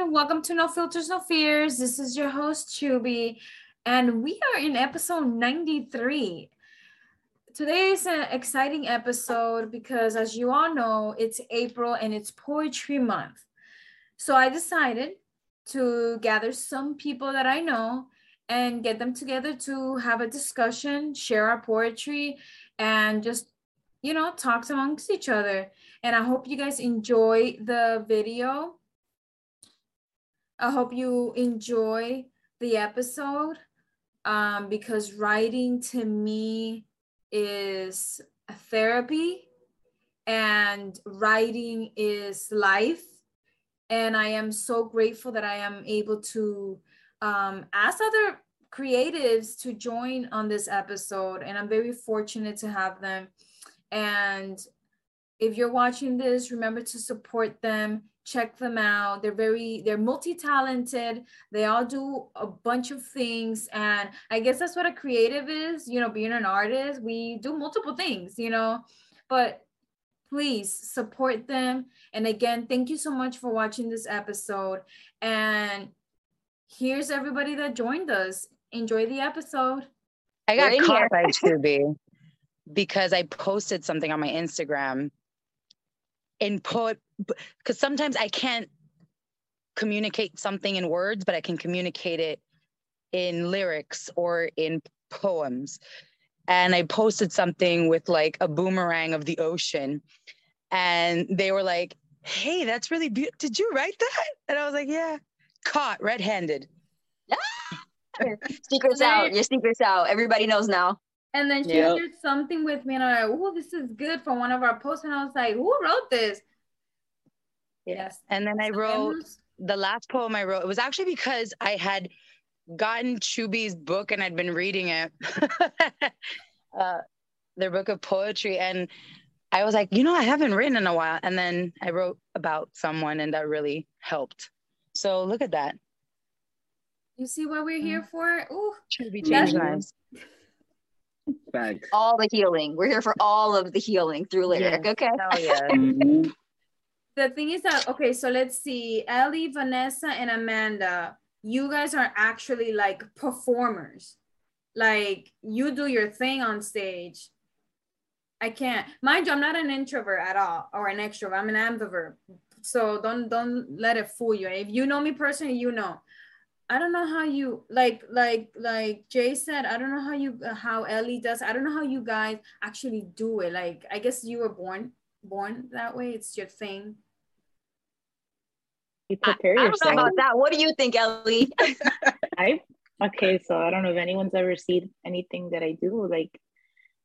everyone. Welcome to No Filters, No Fears. This is your host, Choobie, and we are in episode 93. Today is an exciting episode because, as you all know, it's April and it's Poetry Month. So I decided to gather some people that I know and get them together to have a discussion, share our poetry, and just, you know, talk amongst each other. And I hope you guys enjoy the video. I hope you enjoy the episode um, because writing to me is therapy and writing is life. And I am so grateful that I am able to um, ask other creatives to join on this episode. And I'm very fortunate to have them. And if you're watching this, remember to support them check them out. They're very they're multi-talented. They all do a bunch of things. And i guess that's what a creative is you know being an artist. We do multiple things you know but please support them. And again thank you so much for watching this episode. And here's everybody that joined us. Enjoy the episode. I got caught by Choobie because i posted something on my instagram in poet because sometimes I can't communicate something in words, but I can communicate it in lyrics or in poems. And I posted something with like a boomerang of the ocean. And they were like, hey, that's really beautiful. Did you write that? And I was like, yeah, caught red handed. Ah! secrets out. Your secrets out. Everybody knows now. And then she yep. shared something with me, and I'm like, oh, this is good for one of our posts. And I was like, who wrote this? Yes. And then I wrote the last poem I wrote. It was actually because I had gotten Choobie's book and I'd been reading it, uh, their book of poetry. And I was like, you know, I haven't written in a while. And then I wrote about someone and that really helped. So look at that. You see what we're here for? Ooh, Choobie changed lives. Back. All the healing. We're here for all of the healing through lyric. Yes. Okay. Oh, yeah. mm-hmm the thing is that okay, so let's see, Ellie, Vanessa, and Amanda, you guys are actually like performers. Like you do your thing on stage. I can't. Mind you, I'm not an introvert at all or an extrovert. I'm an ambivert. So don't don't let it fool you. If you know me personally, you know. I don't know how you like like like Jay said. I don't know how you uh, how Ellie does. I don't know how you guys actually do it. Like I guess you were born born that way. It's your thing. You prepare I, yourself. I don't know about that. What do you think, Ellie? I okay, so I don't know if anyone's ever seen anything that I do. Like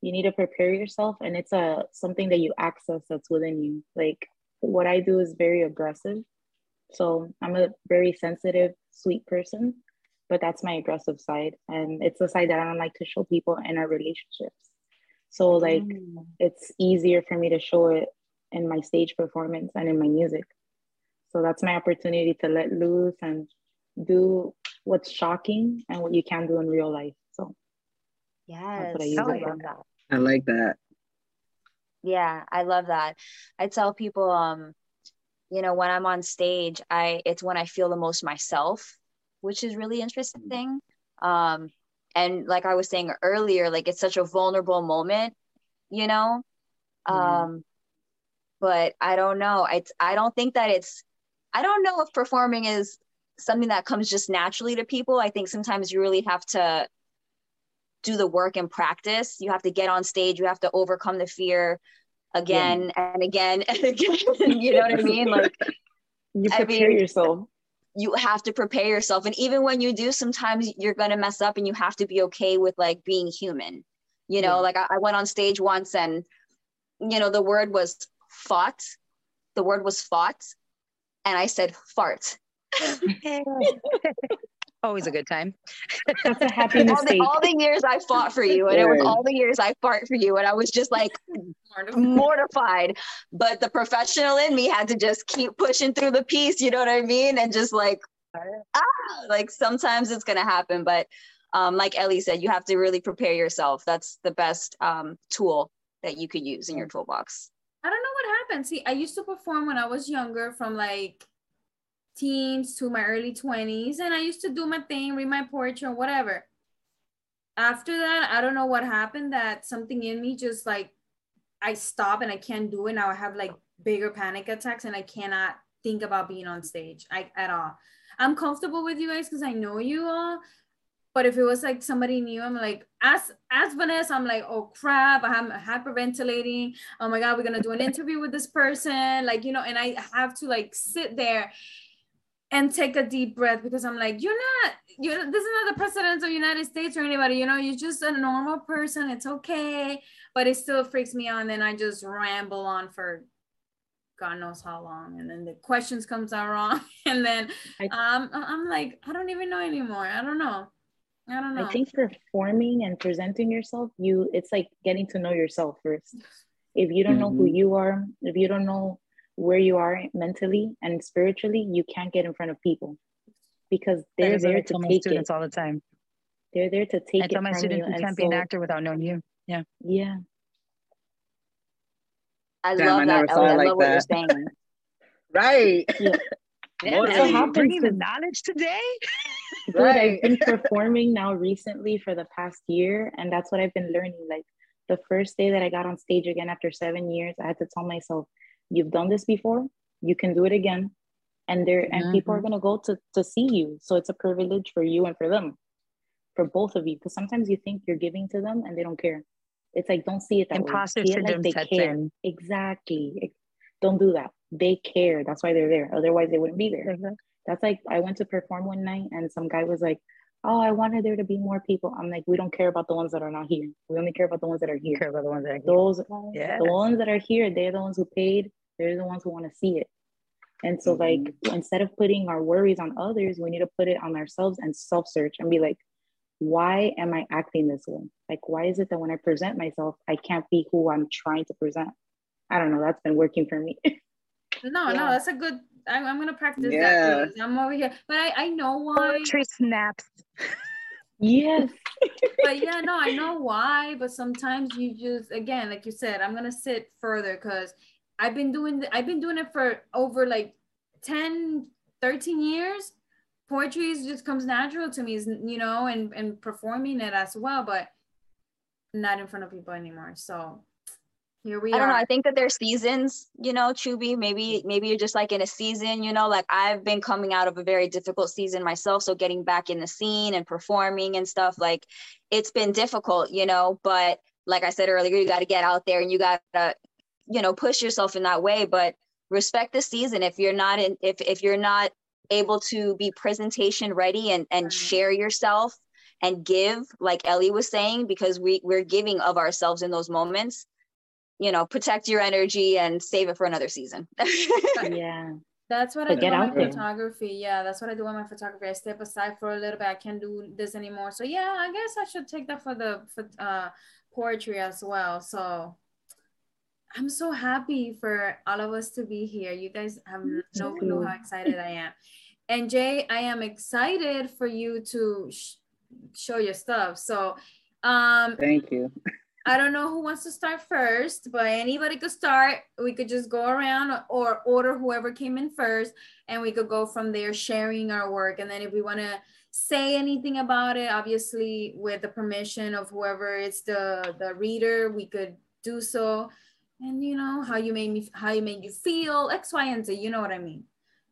you need to prepare yourself and it's a something that you access that's within you. Like what I do is very aggressive. So I'm a very sensitive, sweet person, but that's my aggressive side. And it's the side that I don't like to show people in our relationships. So like mm. it's easier for me to show it in my stage performance and in my music. So that's my opportunity to let loose and do what's shocking and what you can do in real life. So yes, I, I love that. I like that. Yeah, I love that. I tell people, um, you know, when I'm on stage, I it's when I feel the most myself, which is really interesting. Um, and like I was saying earlier, like it's such a vulnerable moment, you know. Mm-hmm. Um, but I don't know. It's I don't think that it's I don't know if performing is something that comes just naturally to people. I think sometimes you really have to do the work and practice. You have to get on stage, you have to overcome the fear again yeah. and again and again. you know what I mean? Like you prepare I mean, yourself. You have to prepare yourself. And even when you do, sometimes you're gonna mess up and you have to be okay with like being human. You know, yeah. like I, I went on stage once and you know, the word was fought. The word was fought and I said fart. Always a good time. That's a happy mistake. All the, all the, years I fought for you, and it was all the years I fought for you, and I was just like mortified. But the professional in me had to just keep pushing through the piece. You know what I mean? And just like, ah, like sometimes it's gonna happen, but um, like Ellie said, you have to really prepare yourself. That's the best um, tool that you could use in your toolbox. I don't know what happened. See, I used to perform when I was younger from like teens to my early 20s and I used to do my thing, read my poetry or whatever. After that, I don't know what happened that something in me just like I stop and I can't do it. Now I have like bigger panic attacks and I cannot think about being on stage I, at all. I'm comfortable with you guys because I know you all. But if it was like somebody new, I'm like, as as Vanessa, I'm like, oh crap, I'm hyperventilating. Oh my god, we're gonna do an interview with this person, like you know, and I have to like sit there and take a deep breath because I'm like, you're not, you're this is not the president of the United States or anybody, you know, you're just a normal person. It's okay, but it still freaks me out. And then I just ramble on for God knows how long, and then the questions comes out wrong, and then um, I'm like, I don't even know anymore. I don't know. I don't know. I think performing and presenting yourself, you it's like getting to know yourself first. If you don't mm-hmm. know who mm-hmm. you are, if you don't know where you are mentally and spiritually, you can't get in front of people because they're there to take students it. all the time. They're there to take I tell my students, you, you can't so, be an actor without knowing you. Yeah. Yeah. I Damn, love I that. Ellie. I like love that. what you're saying. right. Yeah. Yeah, bringing the knowledge today. Dude, right. I've been performing now recently for the past year, and that's what I've been learning. Like the first day that I got on stage again after seven years, I had to tell myself, "You've done this before. You can do it again." And there, and mm-hmm. people are gonna go to to see you. So it's a privilege for you and for them, for both of you. Because sometimes you think you're giving to them and they don't care. It's like don't see it that Imposter way. See it like they care. In. Exactly. Don't do that. They care. That's why they're there. Otherwise, they wouldn't be there. Mm-hmm. That's like I went to perform one night and some guy was like, "Oh, I wanted there to be more people." I'm like, "We don't care about the ones that are not here. We only care about the ones that are here. Care about the ones that are here. Those, yeah. the ones that are here, they're the ones who paid. They're the ones who want to see it." And so, mm-hmm. like, instead of putting our worries on others, we need to put it on ourselves and self search and be like, why am I acting this way? Like, why is it that when I present myself, I can't be who I'm trying to present? I don't know. That's been working for me. no, yeah. no, that's a good. I'm, I'm gonna practice yeah. that. I'm over here, but I I know why. Tree snaps. yes. but yeah, no, I know why. But sometimes you just, again, like you said, I'm gonna sit further because I've been doing. I've been doing it for over like 10, 13 years poetry just comes natural to me, you know, and and performing it as well, but not in front of people anymore. So here we I don't are. know. I think that there's seasons, you know, Choobie. Maybe maybe you're just like in a season, you know, like I've been coming out of a very difficult season myself. So getting back in the scene and performing and stuff, like it's been difficult, you know. But like I said earlier, you got to get out there and you got to, you know, push yourself in that way. But respect the season. If you're not in, if if you're not able to be presentation ready and, and mm-hmm. share yourself and give like ellie was saying because we, we're giving of ourselves in those moments you know protect your energy and save it for another season yeah that's what but I do on my photography. Yeah, that's what I do on my photography. I step aside for a little bit. I can't do this anymore. So yeah, I guess I should take that for the for uh, poetry as well. So I'm so happy for all of us to be here. You guys have no clue how excited I am. And Jay, I am excited for you to sh- show your stuff. So, um, thank you. I don't know who wants to start first, but anybody could start. We could just go around or order whoever came in first, and we could go from there sharing our work. And then if we want to say anything about it, obviously with the permission of whoever is the the reader, we could do so and you know how you made me how you made you feel x y and z you know what i mean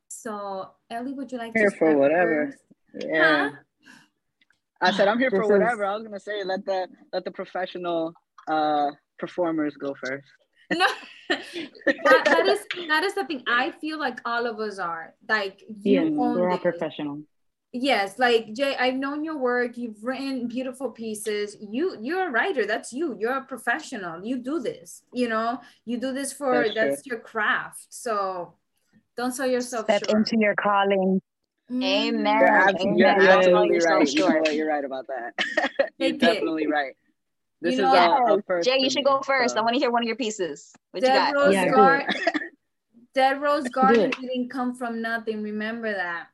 so ellie would you like here to for whatever first? yeah huh? i said i'm here for whatever i was gonna say let the let the professional uh performers go first. No. That, that is that is the thing. I feel like all of us are. Like you yeah, we're all professional. Yes like jay i've known your work. You've written beautiful pieces. You you're a writer. That's you. You're a professional. You do this you know? You do this for that's, that's your craft. So don't sell yourself step short. into your calling. Amen. You're, absolutely, you're absolutely right. You know you're right about that. You're definitely right this you know, is a, a Jay, you should go first. So. I want to hear one of your pieces. What Dead you got? Rose yeah, Garden. Dead Rose Garden didn't come from nothing. Remember that.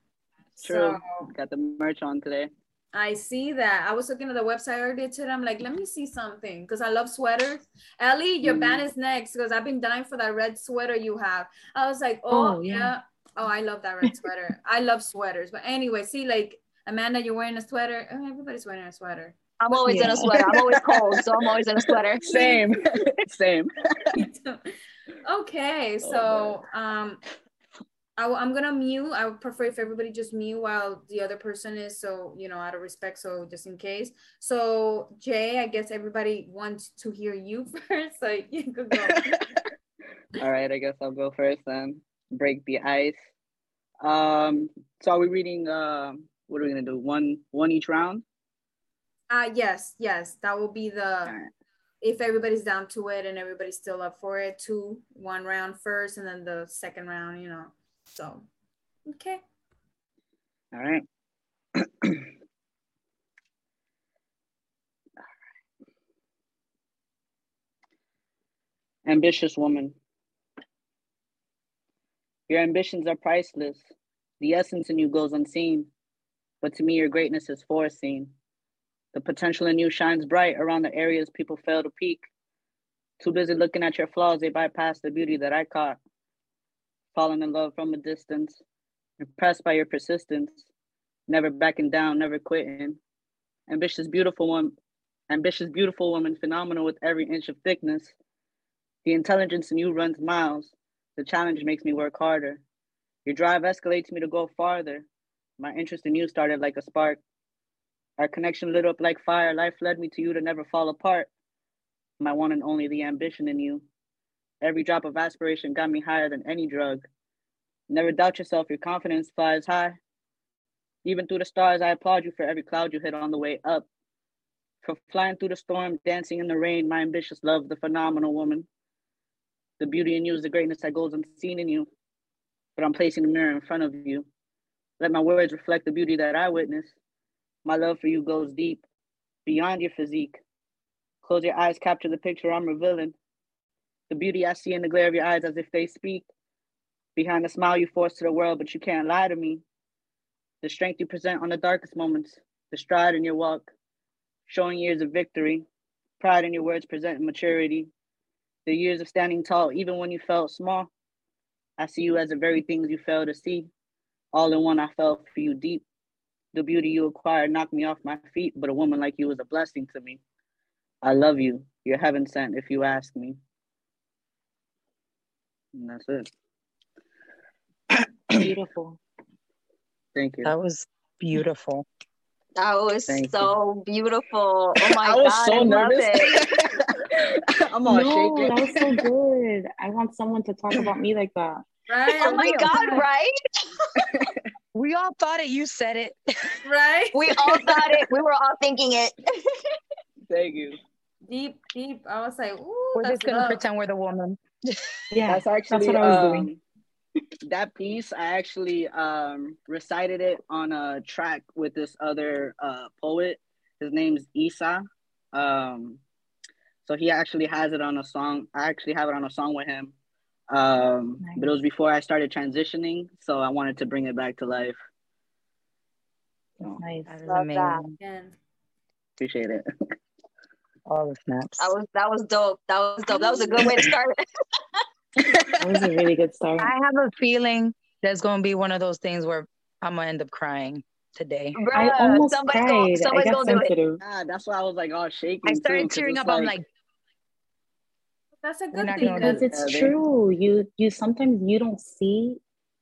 True. So, Got the merch on today. I see that. I was looking at the website earlier today. I'm like, let me see something because I love sweaters. Ellie, your mm. band is next because I've been dying for that red sweater you have. I was like, oh, oh yeah. yeah. Oh, I love that red sweater. I love sweaters. But anyway, see, like Amanda, you're wearing a sweater. Oh, everybody's wearing a sweater. I'm always yeah. in a sweater. I'm always cold, so I'm always in a sweater. Same, same. okay, so um, I, am gonna mute. I would prefer if everybody just mute while the other person is, so you know, out of respect. So just in case. So Jay, I guess everybody wants to hear you first. So you could go. All right, I guess I'll go first and Break the ice. Um, so are we reading? Uh, what are we gonna do? One, one each round. Uh, yes, yes, that will be the, right. if everybody's down to it and everybody's still up for it, two, one round first and then the second round, you know, so, okay. All right. Ambitious woman. Your ambitions are priceless. The essence in you goes unseen, but to me, your greatness is foreseen. The potential in you shines bright around the areas people fail to peek. Too busy looking at your flaws, they bypass the beauty that I caught. Falling in love from a distance, impressed by your persistence, never backing down, never quitting. Ambitious, beautiful one, ambitious, beautiful woman, phenomenal with every inch of thickness. The intelligence in you runs miles. The challenge makes me work harder. Your drive escalates me to go farther. My interest in you started like a spark. Our connection lit up like fire. Life led me to you to never fall apart. My one and only, the ambition in you. Every drop of aspiration got me higher than any drug. Never doubt yourself, your confidence flies high. Even through the stars, I applaud you for every cloud you hit on the way up. For flying through the storm, dancing in the rain, my ambitious love, the phenomenal woman. The beauty in you is the greatness that goes unseen in you. But I'm placing the mirror in front of you. Let my words reflect the beauty that I witness. My love for you goes deep, beyond your physique. Close your eyes, capture the picture I'm revealing. The beauty I see in the glare of your eyes as if they speak. Behind the smile you force to the world, but you can't lie to me. The strength you present on the darkest moments, the stride in your walk, showing years of victory, pride in your words presenting maturity, the years of standing tall, even when you felt small. I see you as the very things you fail to see. All in one, I felt for you deep the beauty you acquired knocked me off my feet, but a woman like you is a blessing to me. I love you. You're heaven sent if you ask me. And that's it. Beautiful. Thank you. That was beautiful. That was Thank so you. beautiful. Oh my I was god, so I nervous. love it. I'm all no, shaking. That was so good. I want someone to talk about me like that. Right? Oh my god, right? We all thought it. You said it. Right? we all thought it. We were all thinking it. Thank you. Deep, deep. I was like, ooh. We're just gonna pretend we're the woman. yeah, that's actually that's what I was um, doing. That piece, I actually um, recited it on a track with this other uh, poet. His name's Isa. Um, so he actually has it on a song. I actually have it on a song with him. Um, nice. But it was before I started transitioning, so I wanted to bring it back to life. So, nice. That Love amazing. That. Appreciate it. All the snaps. That was that was dope. That was dope. That was a good way to start. that was a really good start. I have a feeling there's gonna be one of those things where I'm gonna end up crying today. Bruh, I almost cried. Go, I got sensitive. Yeah, that's why I was like, oh, shaking. I started too, tearing up. Like, I'm like, that's a good thing because it's true. You you sometimes you don't see.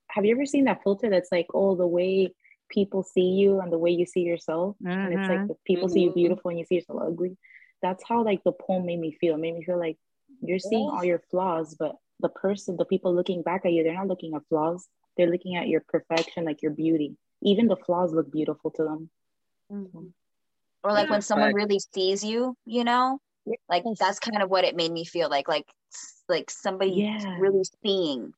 Have you ever seen that filter that's like, oh, the way people see you and the way you see yourself, mm-hmm. and it's like mm-hmm. people mm-hmm. see you mm-hmm. beautiful and you see yourself ugly. That's how like the poem made me feel. It made me feel like you're seeing all your flaws, but the person, the people looking back at you, they're not looking at flaws. They're looking at your perfection, like your beauty. Even the flaws look beautiful to them. Mm-hmm. Or like when someone really sees you, you know, like that's kind of what it made me feel like like like somebody yeah. really seeing.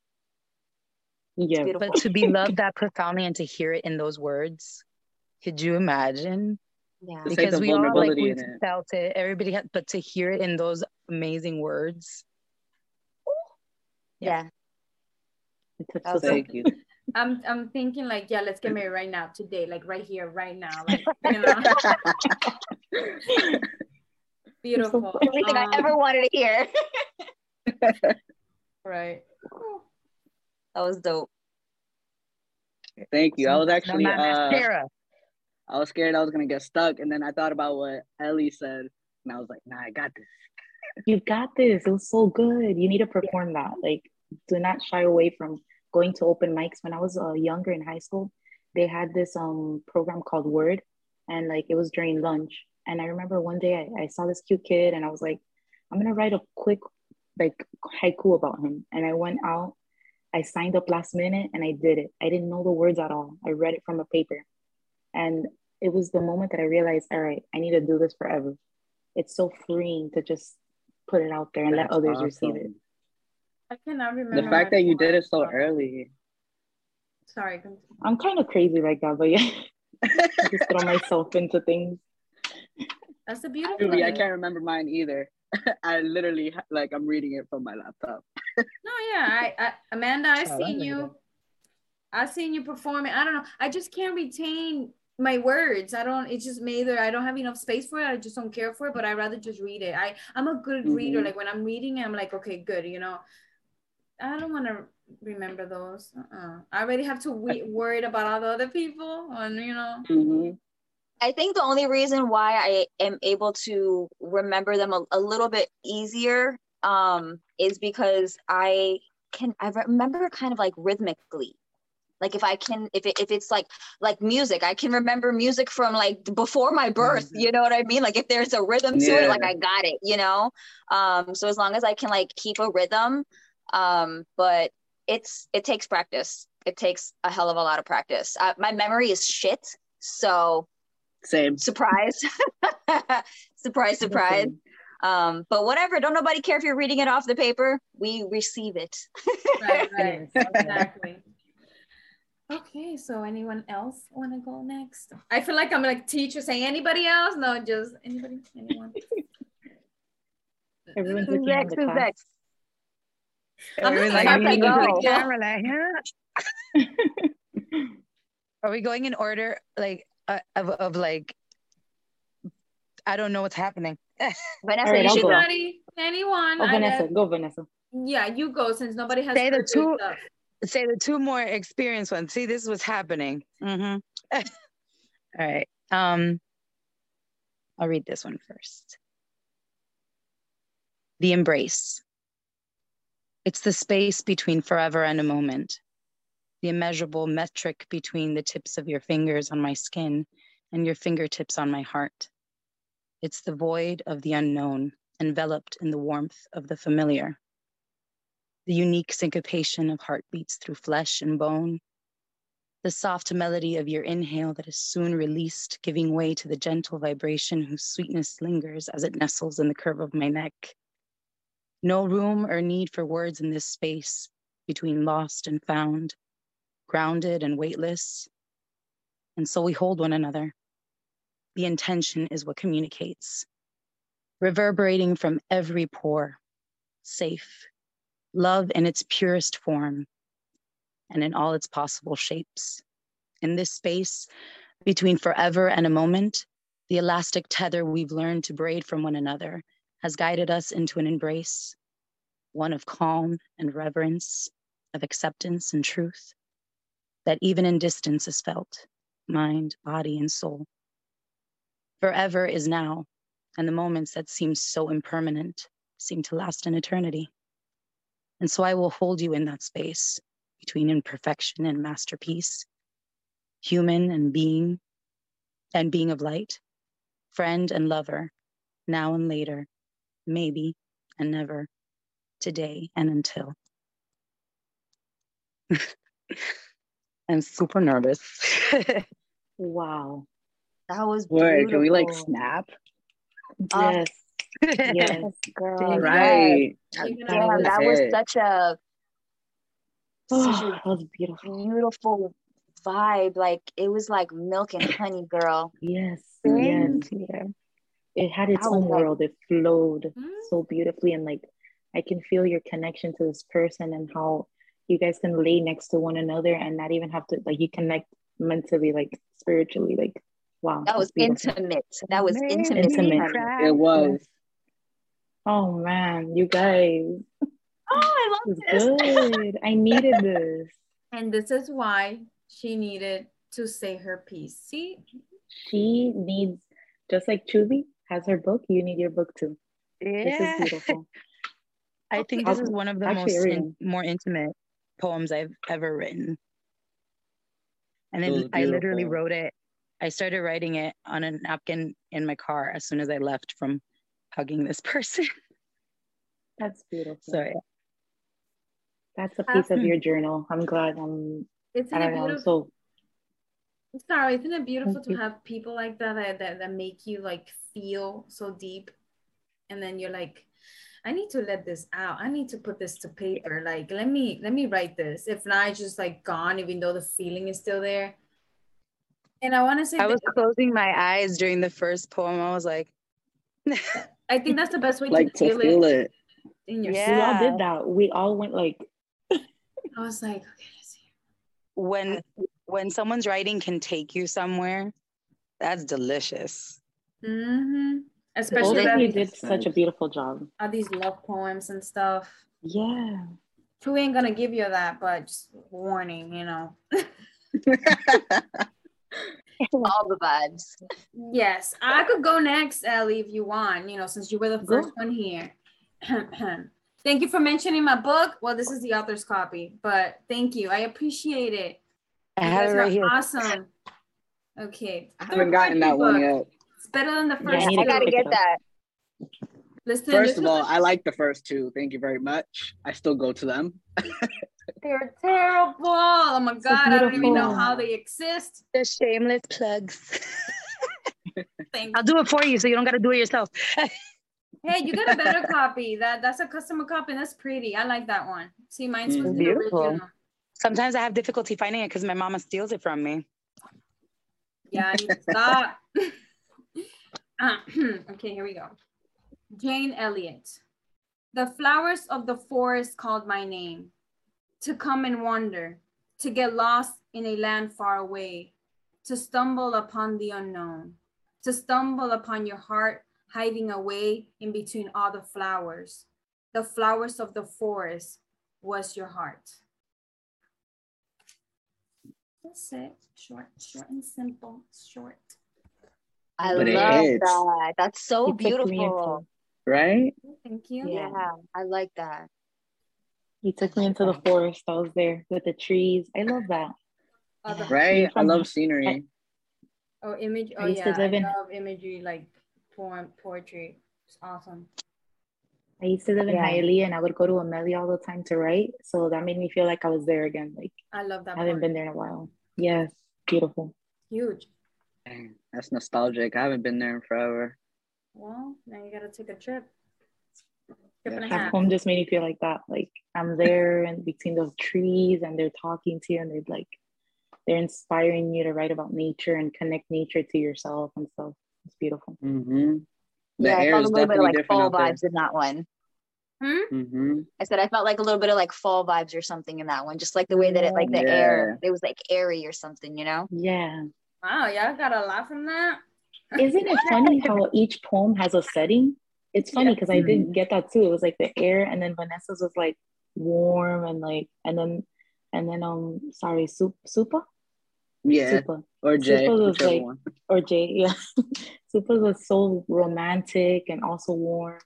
Yeah but to be loved that profoundly and to hear it in those words could you imagine? Yeah. Because we all like we felt it. Everybody had but to hear it in those amazing words. Yeah, yeah. thank you. I'm I'm thinking like, yeah, let's get married right now, today, like right here, right now. Like, you know? Beautiful. Everything um, I ever wanted to hear. right. That was dope. Thank you. I was No actually uh, mascara. I was scared I was gonna get stuck, and then I thought about what Ellie said, and I was like, Nah, I got this. You got this. It was so good. You need to perform that. Like, do not shy away from going to open mics. When I was uh, younger in high school, they had this um program called Word, and like it was during lunch. And I remember one day I, I saw this cute kid, and I was like, I'm gonna write a quick like haiku about him. And I went out. I signed up last minute, and I did it. I didn't know the words at all. I read it from a paper, and it was the moment that I realized, all right, I need to do this forever. It's so freeing to just put it out there and let That's others receive it. I cannot remember. The fact that you did it so poem. early. Sorry. continue. I'm kind of crazy like that, but yeah, I just throw myself into things. That's the beautiful. Truly, I can't remember mine either. I literally like I'm reading it from my laptop. No, yeah, I, I Amanda, I Oh, seen you. that. I seen you performing. I don't know. I just can't retain my words. I don't. It's just me either. I don't have enough space for it. I just don't care for it. But I rather just read it. I I'm a good reader. Mhm. Like when I'm reading, it, I'm like, okay, good. You know, I don't want to remember those. Uh-uh. I already have to we- worried about all the other people, and you know. Mhm. I think the only reason why I am able to remember them a, a little bit easier um, is because I can I remember kind of like rhythmically. Like if I can if it, if it's like like music, I can remember music from like before my birth. You know what I mean? Like if there's a rhythm to it, like I got it. You know. Um, so as long as I can like keep a rhythm, um, but it's it takes practice. It takes a hell of a lot of practice. Uh, my memory is shit, so Same. surprise surprise surprise um but whatever don't nobody care if you're reading it off the paper we receive it Right, right, exactly. Okay, so anyone else want to go next? I feel like I'm like teacher saying anybody else? No, just anybody, anyone. Everyone's who's looking at next the who's next I'm Everyone's just like, happy looking to go. camera like, "Huh?" Are we going in order like uh, of, of like I don't know what's happening. vanessa All right, you I'll go. go Anybody, anyone? Oh, Vanessa, guess- go, Vanessa. yeah, you go since nobody has Say the two- stuff. Say the two more experienced ones. See, this is what's happening. hmm All right. Um, I'll read this one first. The embrace. It's the space between forever and a moment, the immeasurable metric between the tips of your fingers on my skin and your fingertips on my heart. It's the void of the unknown, enveloped in the warmth of the familiar. The unique syncopation of heartbeats through flesh and bone. The soft melody of your inhale that is soon released, giving way to the gentle vibration whose sweetness lingers as it nestles in the curve of my neck. No room or need for words in this space between lost and found, grounded and weightless. And so we hold one another. The intention is what communicates, reverberating from every pore, safe, love in its purest form and in all its possible shapes. In this space between forever and a moment, the elastic tether we've learned to braid from one another has guided us into an embrace, one of calm and reverence, of acceptance and truth, that even in distance is felt, mind, body, and soul. Forever is now, and the moments that seem so impermanent seem to last an eternity. And so I will hold you in that space between imperfection and masterpiece, human and being, and being of light, friend and lover, now and later, maybe and never, today and until. I'm super nervous. Wow. that was Word, can we like beautiful. snap? Um, Yes. yes. girl Dang. Right. You're yeah, that was it. such a such a that beautiful. beautiful vibe like it was like milk and honey girl Yes. Yes. Thank you. It had its I was own like- world. It flowed Mm. so beautifully. And like, I can feel your connection to this person and how you guys can lay next to one another and not even have to, like, you connect mentally, like, spiritually. Like, wow. that was beautiful. intimate that was Made intimate, me and honey. cry. It was. Oh man, you guys. oh i love This this good. I needed this. And this is why She needed to say her piece. See? She needs, just like Choobie has her book, you need your book too. This Yeah. is beautiful. I think I'll- this is one of the actually, most in, more intimate poems I've ever written. And then I literally wrote it. I started writing it on a napkin in my car as soon as I left from hugging this person. That's beautiful. So yeah. That's a piece of your journal. I'm glad. I'm, Isn't I don't know. beautiful? So Sorry, isn't it beautiful Thank to you. have people like that, that that that make you like feel so deep, and then you're like, I need to let this out. I need to put this to paper. Like, let me let me write this. If not, it's just like gone, even though the feeling is still there. And I want to say, I was closing my eyes during the first poem. I was like, I think that's the best way Like to to feel, feel it, it. in your. Yeah. we all did that. We all went like, I was like, okay, let's see. when when someone's writing can take you somewhere, that's delicious. Mm-hmm. Both Especially of about you these, did such a beautiful job. all these love poems and stuff. Yeah. Who ain't gonna give you that, but just warning, you know. All the vibes. Yes, I could go next, Ellie, if you want, you know, since you were the Go. first one here. thank you for mentioning my book. Well, this is the author's copy, but thank you. I appreciate it. I have it right here. awesome. Okay. I haven't gotten poetry that one yet. It's better than the Yeah, first I. I gotta get that. Listen, First of was all, I like the first two. Thank you very much. I still go to them. they're terrible. Oh my So god, I don't even know how they exist. The shameless plugs. Thank I'll do it for you so you don't got to do it yourself. Hey, you got a better copy. That that's a customer copy. That's pretty. I like that one. See, mine's was Mm. the Beautiful. original. Sometimes I have difficulty finding it because my mama steals it from me. Yeah, I need to stop. Okay, here we go. Jane Elliott. The flowers of the forest called my name to come and wander, to get lost in a land far away, to stumble upon the unknown, to stumble upon your heart hiding away in between all the flowers. The flowers of the forest was your heart. That's it. Short, short and simple. Short. I But love that. That's so You took me into- beautiful. Right? Thank you. Yeah. I like that. You took me into the forest. I was there with the trees. I love that. Oh, the- Right? I love scenery. oh, image. I Oh, used to yeah. I live in- love imagery, like poem, poetry. It's awesome. I used to live in Yeah. Hialeah and I would go to Amelia all the time to write. So that made me feel like I was there again. Like I love that. I haven't part. been there in a while. Yes, beautiful. Huge. Dang, that's nostalgic. I haven't been there in forever. Well, now you gotta take a trip. Trip and a Yeah. half. That poem just made me feel like that. Like I'm there and between those trees and they're talking to you and they're like they're inspiring you to write about nature and connect nature to yourself and stuff. It's beautiful. Mm-hmm. The yeah, I air felt a little bit of like fall vibes in that one. Mm-hmm. I said I felt like a little bit of like fall vibes or something in that one, just like the way that it like the air, it was like airy or something, you know? Yeah. Wow, y'all got a lot from that. Isn't it funny how each poem has a setting? It's funny because I didn't get that too. It was like the air, and then Vanessa's was like warm and like, and then, and then um, sorry, Sup- Supa, Yeah. Supa, Or Jay, Super was like- one. or Jay, yeah, Supa was so romantic and also warm.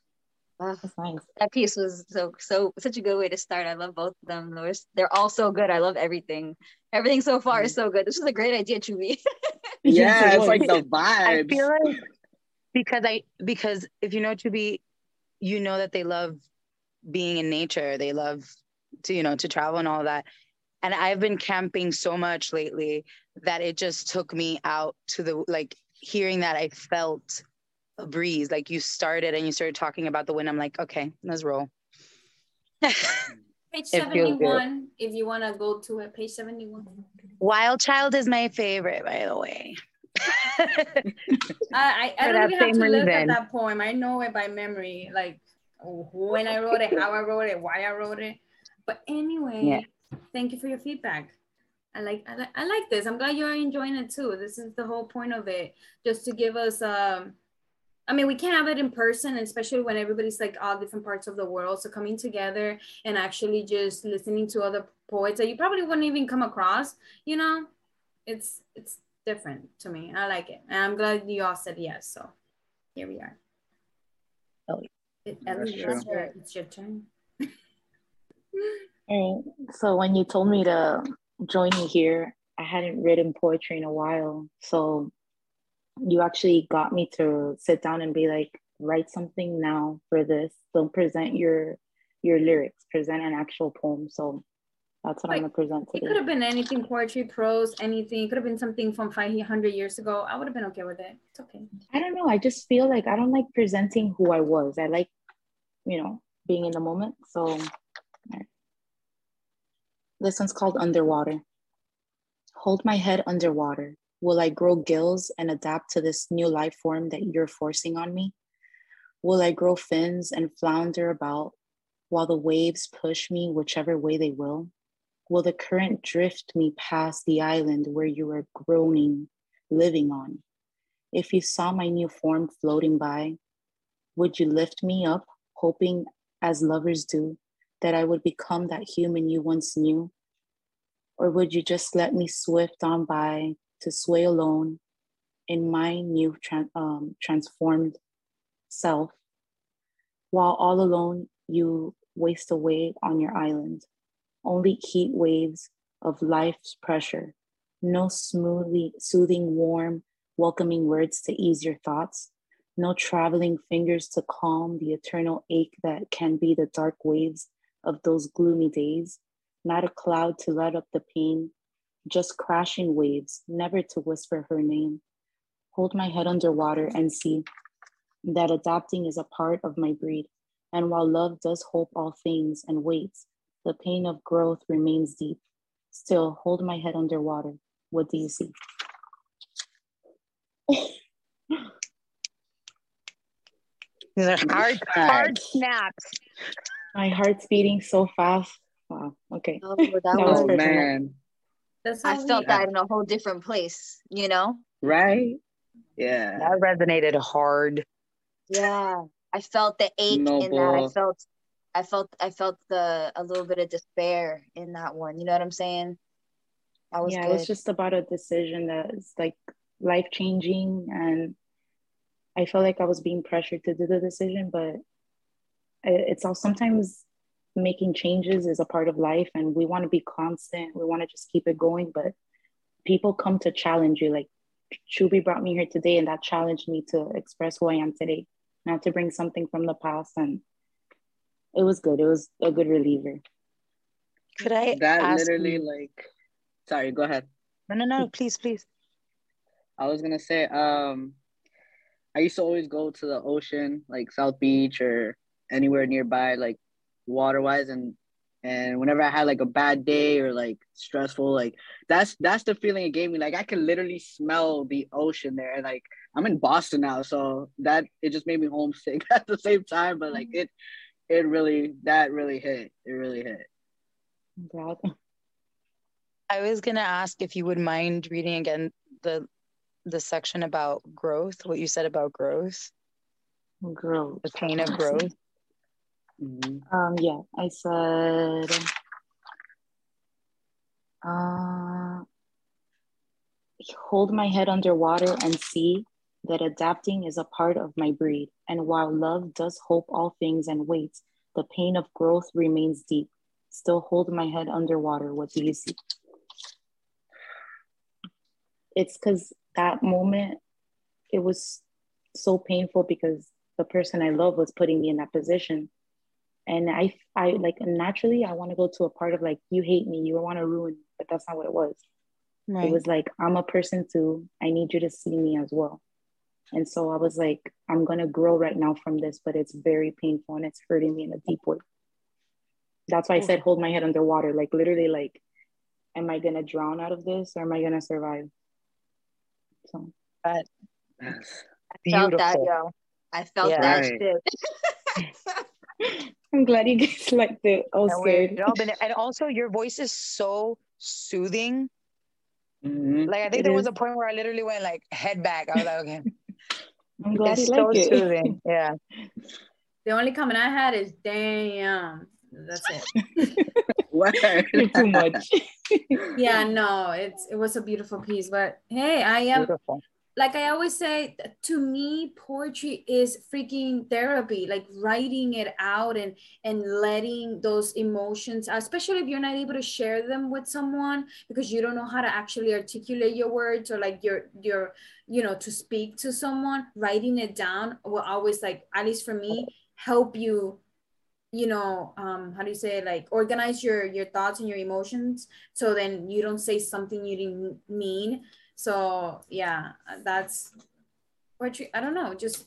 Ugh, That's nice. that piece was so so such a good way to start. I love both of them. They're, they're all so good. I love everything. Everything so far is mm. so good. This was a great idea, Choobie. Yeah, it's like the vibes. I feel like because I because if you know to be, you know that they love being in nature. They love to you know to travel and all that. And I've been camping so much lately that it just took me out to the like hearing that I felt a breeze. Like you started and you started talking about the wind. I'm like, okay, let's roll. Page It feels good. 71, if you wanna go to it, page 71. Wild Child is my favorite, by the way. I, I, I don't even have to look at reason. that poem. I know it by memory, like when I wrote it, how I wrote it, why I wrote it. But anyway, Yeah. thank you for your feedback. I like, I like I like this. I'm glad you're enjoying it too. This is the whole point of it, just to give us um I mean, we can't have it in person, especially when everybody's like all different parts of the world. So coming together and actually just listening to other poets that you probably wouldn't even come across, you know, it's it's different to me. I like it, and I'm glad you all said yes. So here we are. Oh, It, That's Ellie, true. it's your, it's your turn. All right. So when you told me to join you here, I hadn't written poetry in a while. So you actually got me to sit down and be like, write something now for this. Don't present your your lyrics. Present an actual poem. So that's what I'm gonna present It could have been anything, poetry, prose, anything. It could have been something from 500 years ago. I would have been okay with it. It's okay. I don't know. I just feel like I don't like presenting who I was. I like, you know, being in the moment. So this one's called Underwater. Hold my head underwater. Will I grow gills and adapt to this new life form that you're forcing on me? Will I grow fins and flounder about while the waves push me whichever way they will? Will the current drift me past the island where you are groaning, living on? If you saw my new form floating by, would you lift me up, hoping, as lovers do, that I would become that human you once knew? Or would you just let me swift on by to sway alone in my new tran- um, transformed self, while all alone you waste away on your island? Only heat waves of life's pressure, no smoothly soothing, warm, welcoming words to ease your thoughts, no traveling fingers to calm the eternal ache that can be the dark waves of those gloomy days, not a cloud to let up the pain, just crashing waves, never to whisper her name. Hold my head underwater and see that adapting is a part of my breed. And while love does hope all things and waits, the pain of growth remains deep. Still, hold my head underwater. What do you see? These are hard, hard snaps. My heart's beating so fast. Wow. Okay. Oh, that That was was, Oh personal. man, That's I felt that in a whole different place, you know? right? Yeah. That resonated hard. Yeah. I felt the ache in that. I felt I felt I felt the a little bit of despair in that one. You know what I'm saying? That was yeah, good. it was just about a decision that's like life changing. And I felt like I was being pressured to do the decision, but it's all sometimes making changes is a part of life and we want to be constant. We want to just keep it going, but people come to challenge you. Like Choobie brought me here today and that challenged me to express who I am today, not to bring something from the past. And it was good. It was a good reliever. Could I That ask literally you- like sorry, go ahead. No, no, no. Please, please. I was gonna say, um, I used to always go to the ocean, like South Beach or anywhere nearby, like water wise, and and whenever I had like a bad day or like stressful, like that's that's the feeling it gave me. Like I can literally smell the ocean there, and like I'm in Boston now, so that it just made me homesick at the same time. But like it, it really that really hit. It really hit. I'm. I was gonna ask if you would mind reading again the the section about growth, what you said about growth, Growth. the pain of growth. Mhm. Um, yeah, I said, uh, hold my head underwater and see that adapting is a part of my breed. And while love does hope all things and waits, the pain of growth remains deep. Still hold my head underwater. What do you see? It's because that moment, it was so painful because the person I love was putting me in that position and I, I like naturally I want to go to a part of like you hate me, you want to ruin me, but that's not what it was. Right. It was like I'm a person too. I need you to see me as well. And so I was like, I'm gonna grow right now from this, but it's very painful and it's hurting me in a deep way. That's why I said hold my head underwater. Like literally, like, am I gonna drown out of this or am I gonna survive? So But Yes. felt that, beautiful. yo. I felt Yeah. that Right. shit. I'm glad you guys liked it. I was And scared. no, and also your voice is so soothing. Mhm. Like I think It there was a point where I literally went like head back. I was like, okay, I'm glad it's you so like it. soothing. Yeah. The only comment I had is damn. That's it. You're too much. yeah, no, it's it was a beautiful piece. But hey, I am Beautiful. Like I always say, to me, poetry is freaking therapy. Like writing it out and and letting those emotions, especially if you're not able to share them with someone because you don't know how to actually articulate your words or like your your you know to speak to someone. Writing it down will always like at least for me help you you know um how do you say it? like organize your your thoughts and your emotions so then you don't say something you didn't mean so yeah that's poetry i don't know just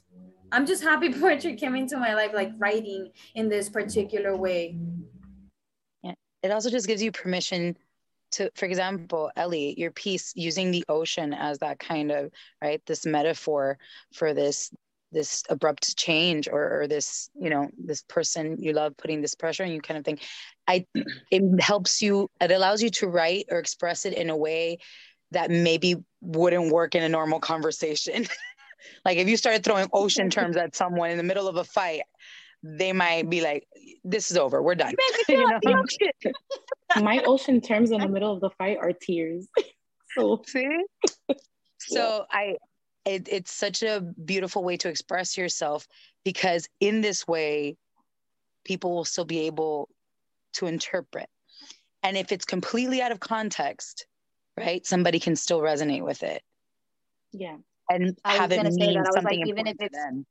i'm just happy poetry came into my life like writing in this particular way Yeah. It also just gives you permission to, for example, Ellie, your piece using the ocean as that kind of right, this metaphor for this this abrupt change or, or this you know this person you love putting this pressure and you kind of think i it helps you it allows you to write or express it in a way that maybe wouldn't work in a normal conversation like if you started throwing ocean terms at someone in the middle of a fight they might be like this is over we're done you know? My ocean terms in the middle of the fight are tears. So See? So I it, it's such a beautiful way to express yourself because in this way people will still be able to interpret. And if it's completely out of context, right? Somebody can still resonate with it yeah. and I was have it gonna say mean that. I was something like, even if to it's- them.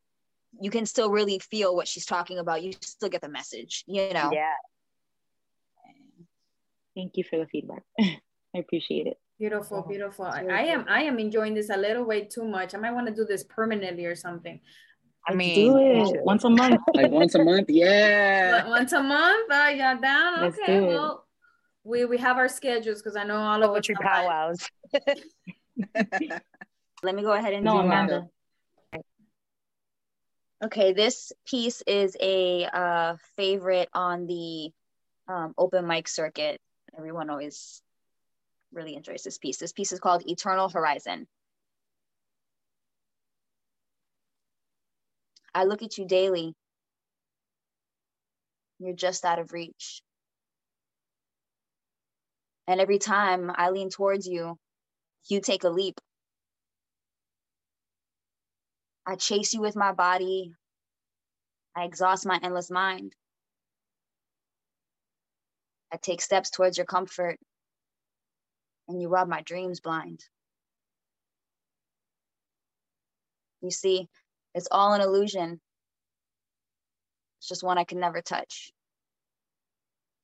You can still really feel what she's talking about. You still get the message, you know. Yeah. Thank you for the feedback. I appreciate it. beautiful um, beautiful I, I am i am enjoying this a little way too much i might want to do this permanently or something I Let's mean, do it once a month. Like once a month, yeah. Once a month oh, are y'all down Let's okay do it. well we we have our schedules because i know all of us poetry powwows. Let me go ahead and No, do Amanda. Okay, this piece is a uh, favorite on the um, open mic circuit. Everyone always really enjoys this piece. This piece is called Eternal Horizon. I look at you daily. You're just out of reach. And every time I lean towards you, you take a leap. I chase you with my body. I exhaust my endless mind. I take steps towards your comfort, and you rob my dreams blind. You see, it's all an illusion. It's just one I can never touch.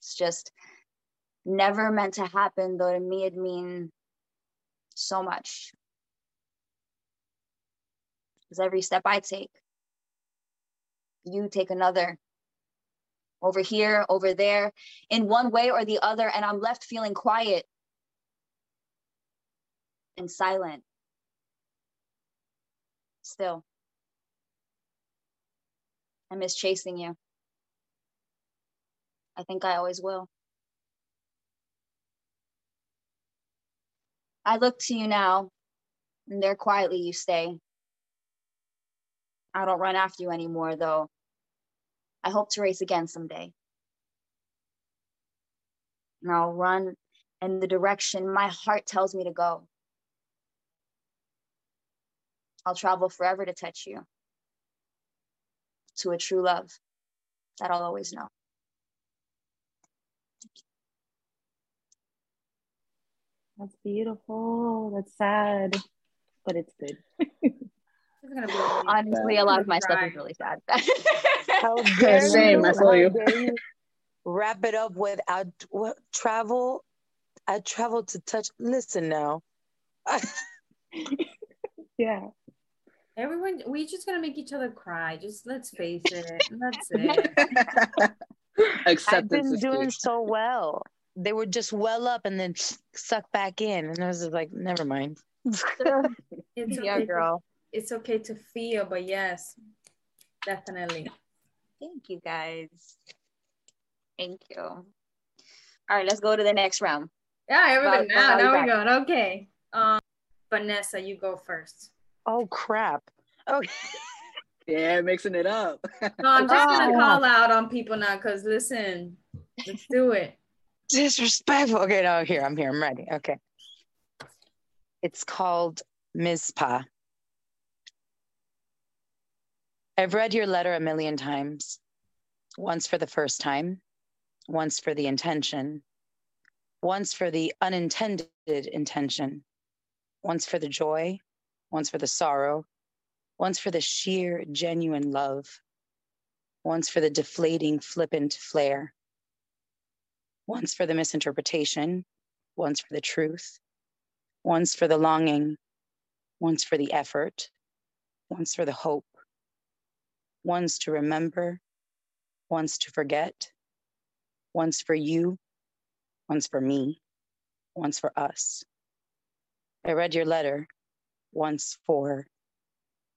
It's just never meant to happen, though to me it'd mean so much. Because every step I take, you take another. Over here, over there, in one way or the other, and I'm left feeling quiet and silent. Still, I miss chasing you. I think I always will. I look to you now, and there quietly you stay. I don't run after you anymore, though. I hope to race again someday. And I'll run in the direction my heart tells me to go. I'll travel forever to touch you, to a true love that I'll always know. That's beautiful. That's sad, but it's good. It's gonna be really- Honestly, a lot of my stuff is really sad. How dare Same, you, I feel how you. wrap it up with I what travel. I traveled to touch. Listen now. yeah. Everyone, we just gonna make each other cry. Just let's face it. That's it. I've been doing key. so well. They would just well up and then suck back in, and I was just like, never mind. It's yeah, okay to- girl. it's okay to feel, but yes, definitely. Thank you guys. Thank you. All right, let's go to the next round. Yeah, everybody. Well, Now, now we're going. Okay. Um, Vanessa, you go first. Oh crap. Okay. Yeah, mixing it up. No, I'm just gonna Oh. call out on people now because listen, let's do it. Disrespectful. Okay, no, here, I'm here, I'm ready. Okay. It's called Mizpah. I've read your letter a million times, once for the first time, once for the intention, once for the unintended intention, once for the joy, once for the sorrow, once for the sheer, genuine love, once for the deflating, flippant flare, once for the misinterpretation, once for the truth, once for the longing, once for the effort, once for the hope, once to remember, once to forget, once for you, once for me, once for us. I read your letter once for,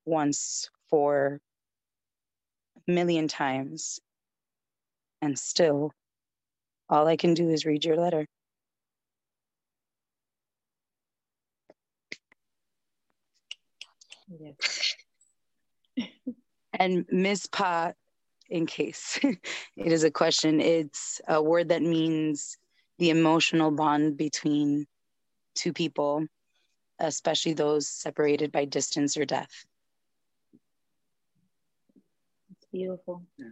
once for a million times, and still all I can do is read your letter. Yes. and Mizpah, in case it is a question, it's a word that means the emotional bond between two people, especially those separated by distance or death. It's beautiful. Yeah.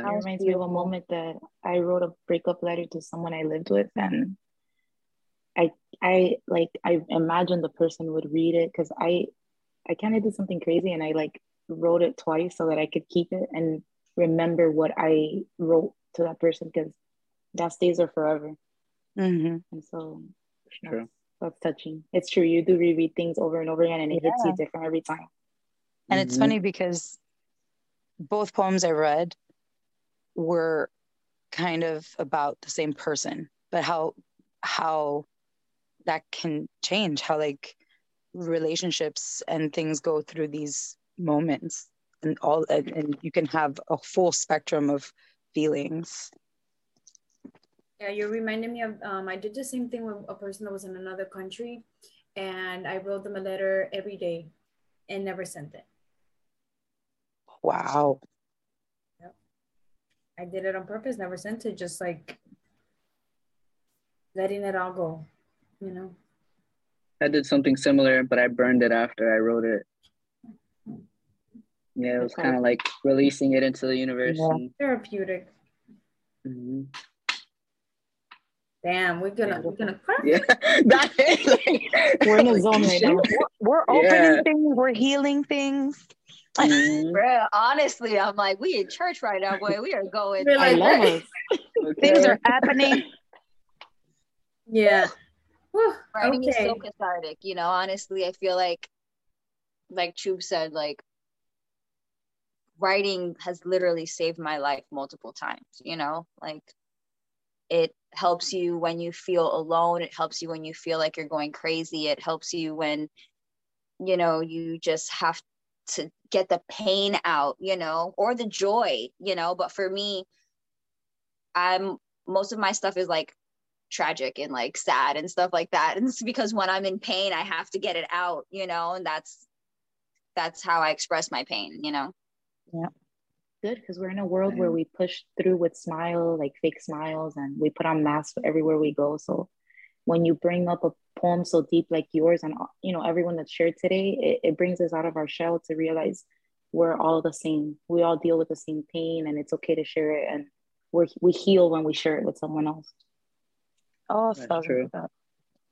It reminds me of a moment that I wrote a breakup letter to someone I lived with and I I like I imagined the person would read it because I I kind of did something crazy and I like wrote it twice so that I could keep it and remember what I wrote to that person because that stays there forever. Mm-hmm. And so that's, that's, touching. It's true. You do reread things over and over again and it yeah. hits you different every time. And mm-hmm. it's funny because both poems I read were kind of about the same person, but how how that can change, how like relationships and things go through these moments and all and, and you can have a full spectrum of feelings yeah you reminded me of um, i did the same thing with a person that was in another country and i wrote them a letter every day and never sent it wow. I did it on purpose never sent it just like letting it all go you know I did something similar, but I burned it after I wrote it. Yeah, it was kind of like releasing it into the universe. Yeah. And, Therapeutic. Mm-hmm. Damn, we're gonna we're gonna cry. Yeah, that is like, we're in a zone right now. We're, opening yeah. things. We're healing things. Mm-hmm. Bro, honestly, I'm like, we in church right now, boy. We are going. Like, I love it. Okay. Things are happening. Yeah. Writing okay. is so cathartic, you know. Honestly, I feel like, like Chub said, like writing has literally saved my life multiple times. You know, like it helps you when you feel alone. It helps you when you feel like you're going crazy. It helps you when, you know, you just have to get the pain out, you know, or the joy, you know. But for me, I'm most of my stuff is like tragic and like sad and stuff like that and it's because when i'm in pain i have to get it out you know and that's that's how i express my pain you know yeah good because we're in a world where we push through with smile like fake smiles and we put on masks everywhere we go so when you bring up a poem so deep like yours and you know everyone that shared today it, it brings us out of our shell to realize we're all the same we all deal with the same pain and it's okay to share it and we're, we heal when we share it with someone else Oh, That's true. That.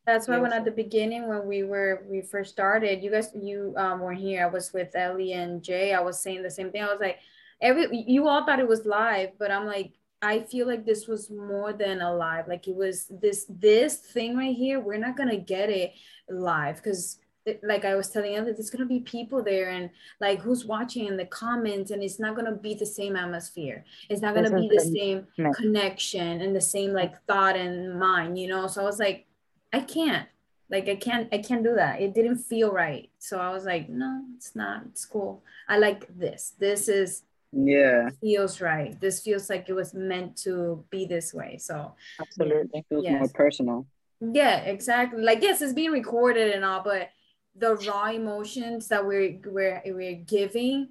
That's why when at the beginning when we were we first started, you guys you um were here. I was with Ellie and Jay. I was saying the same thing. I was like, every you all thought it was live, but I'm like, I feel like this was more than a live. Like it was this this thing right here. We're not gonna get it live because like I was telling you, there's gonna be people there and like who's watching in the comments, and it's not gonna be the same atmosphere. It's not gonna be the same connection and the same like thought and mind, you know. So I was like, I can't, like I can't, I can't do that. It didn't feel right. So I was like, no, it's not. It's cool. I like this. This is yeah feels right. This feels like it was meant to be this way. So absolutely feels yes. more personal. Yeah, exactly. Like yes, it's being recorded and all, but the raw emotions that we're we're we're giving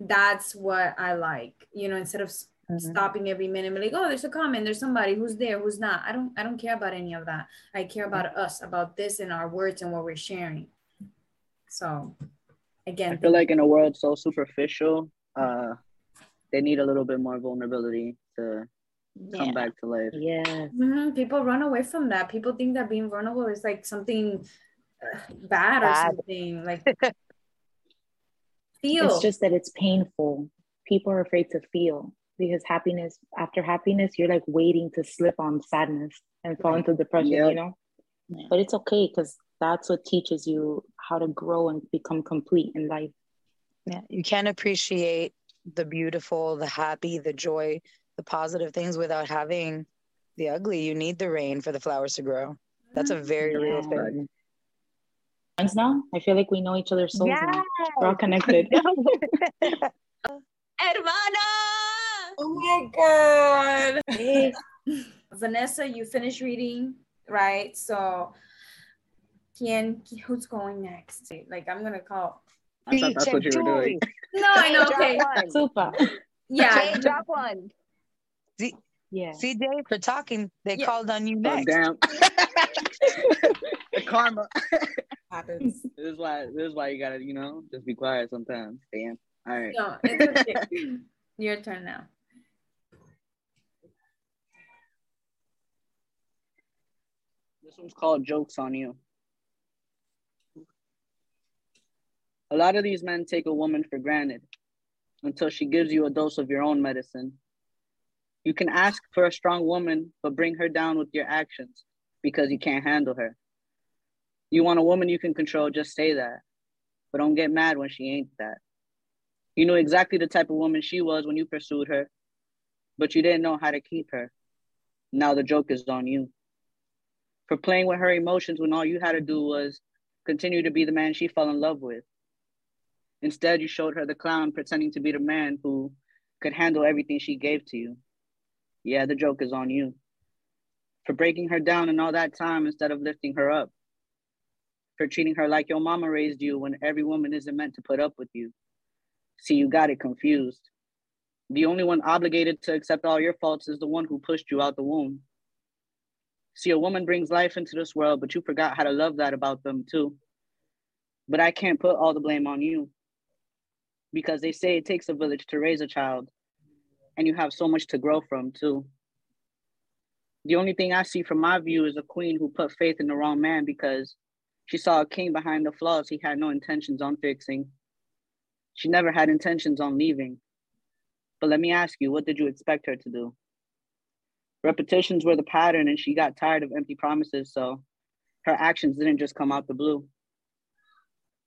that's what i like you know instead of mm-hmm. stopping every minute, like, oh, there's a comment, there's somebody who's there, who's not. I don't, I don't care about any of that. I care about mm-hmm. us, about this and our words and what we're sharing. So, again, I feel like in a world so superficial, uh, they need a little bit more vulnerability to come back to life. Yeah. Mm-hmm. People run away from that. People think that being vulnerable is like something uh, bad, bad, or something like. feel. It's just that it's painful. People are afraid to feel because happiness, after happiness, you're like waiting to slip on sadness and fall into depression, yep. you know? Yeah. But it's okay because that's what teaches you how to grow and become complete in life. Yeah, you can't appreciate the beautiful, the happy, the joy, the positive things without having the ugly. You need the rain for the flowers to grow. That's a very mm-hmm. yeah. real thing. Friends now? I feel like we know each other's souls yes. now. We're all connected. Hermana! Oh my god. Vanessa, you finished reading, right? So Quién, who's going next? Like I'm gonna call. I thought that's what you were doing. No, I know. Okay, super. Yeah, drop one. C- yeah. CJ for talking. They yeah. called on you next. Oh, damn. the karma happens. This is why. This is why you gotta, you know, just be quiet sometimes. Damn. All right. No, it's okay. Your turn now. This one's called "Jokes on You." A lot of these men take a woman for granted until she gives you a dose of your own medicine. You can ask for a strong woman, but bring her down with your actions because you can't handle her. You want a woman you can control, just say that. But don't get mad when she ain't that. You knew exactly the type of woman she was when you pursued her, but you didn't know how to keep her. Now the joke is on you. For playing with her emotions when all you had to do was continue to be the man she fell in love with. Instead, you showed her the clown pretending to be the man who could handle everything she gave to you. Yeah, the joke is on you. For breaking her down in all that time instead of lifting her up. For treating her like your mama raised you when every woman isn't meant to put up with you. See, you got it confused. The only one obligated to accept all your faults is the one who pushed you out the womb. See, a woman brings life into this world, but you forgot how to love that about them too. But I can't put all the blame on you because they say it takes a village to raise a child and you have so much to grow from too. The only thing i see from my view is a queen who put faith in the wrong man because she saw a king behind the flaws. He had no intentions on fixing. She never had intentions on leaving. But let me ask you what did you expect her to do? Repetitions were the pattern and she got tired of empty promises so her actions didn't just come out the blue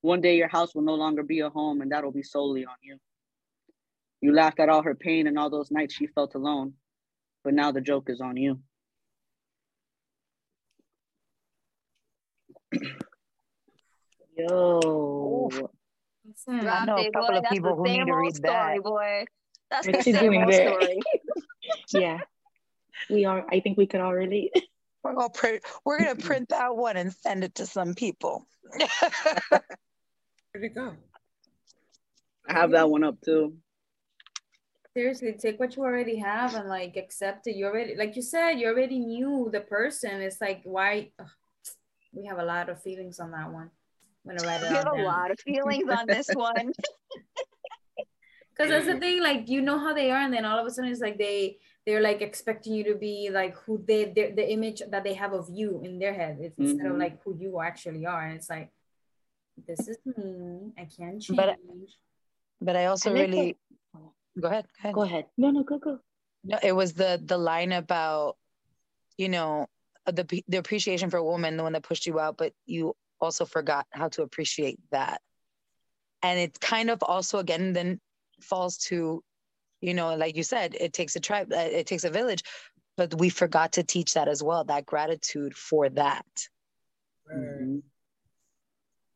one day your house will no longer be a home, and that'll be solely on you. You laughed at all her pain and all those nights she felt alone, but now the joke is on you. Yo. I know a couple of people who need to read story, that. Boy. That's the same old story. yeah. We are, I think we could all relate. We're gonna print we're gonna print that one and send it to some people. Where'd it go? I have that one up too. Seriously, take what you already have and like accept it. You already, like you said, you already knew the person. It's like why ugh, we have a lot of feelings on that one. I'm gonna write it. We have a lot of feelings on this one. Because that's the thing, like you know how they are, and then all of a sudden it's like they they're like expecting you to be like who they the image that they have of you in their head it's mm-hmm. instead of mm-hmm. like who you actually are, and it's like this is me. I can't change. But, but I also really go ahead. Go ahead. Go ahead. No, no, go go. No, it was the the line about, you know, the the appreciation for a woman, the one that pushed you out, but you also forgot how to appreciate that. And it kind of also again then falls to, you know, like you said, it takes a tribe, uh, it takes a village, but we forgot to teach that as well. That gratitude for that. Mm-hmm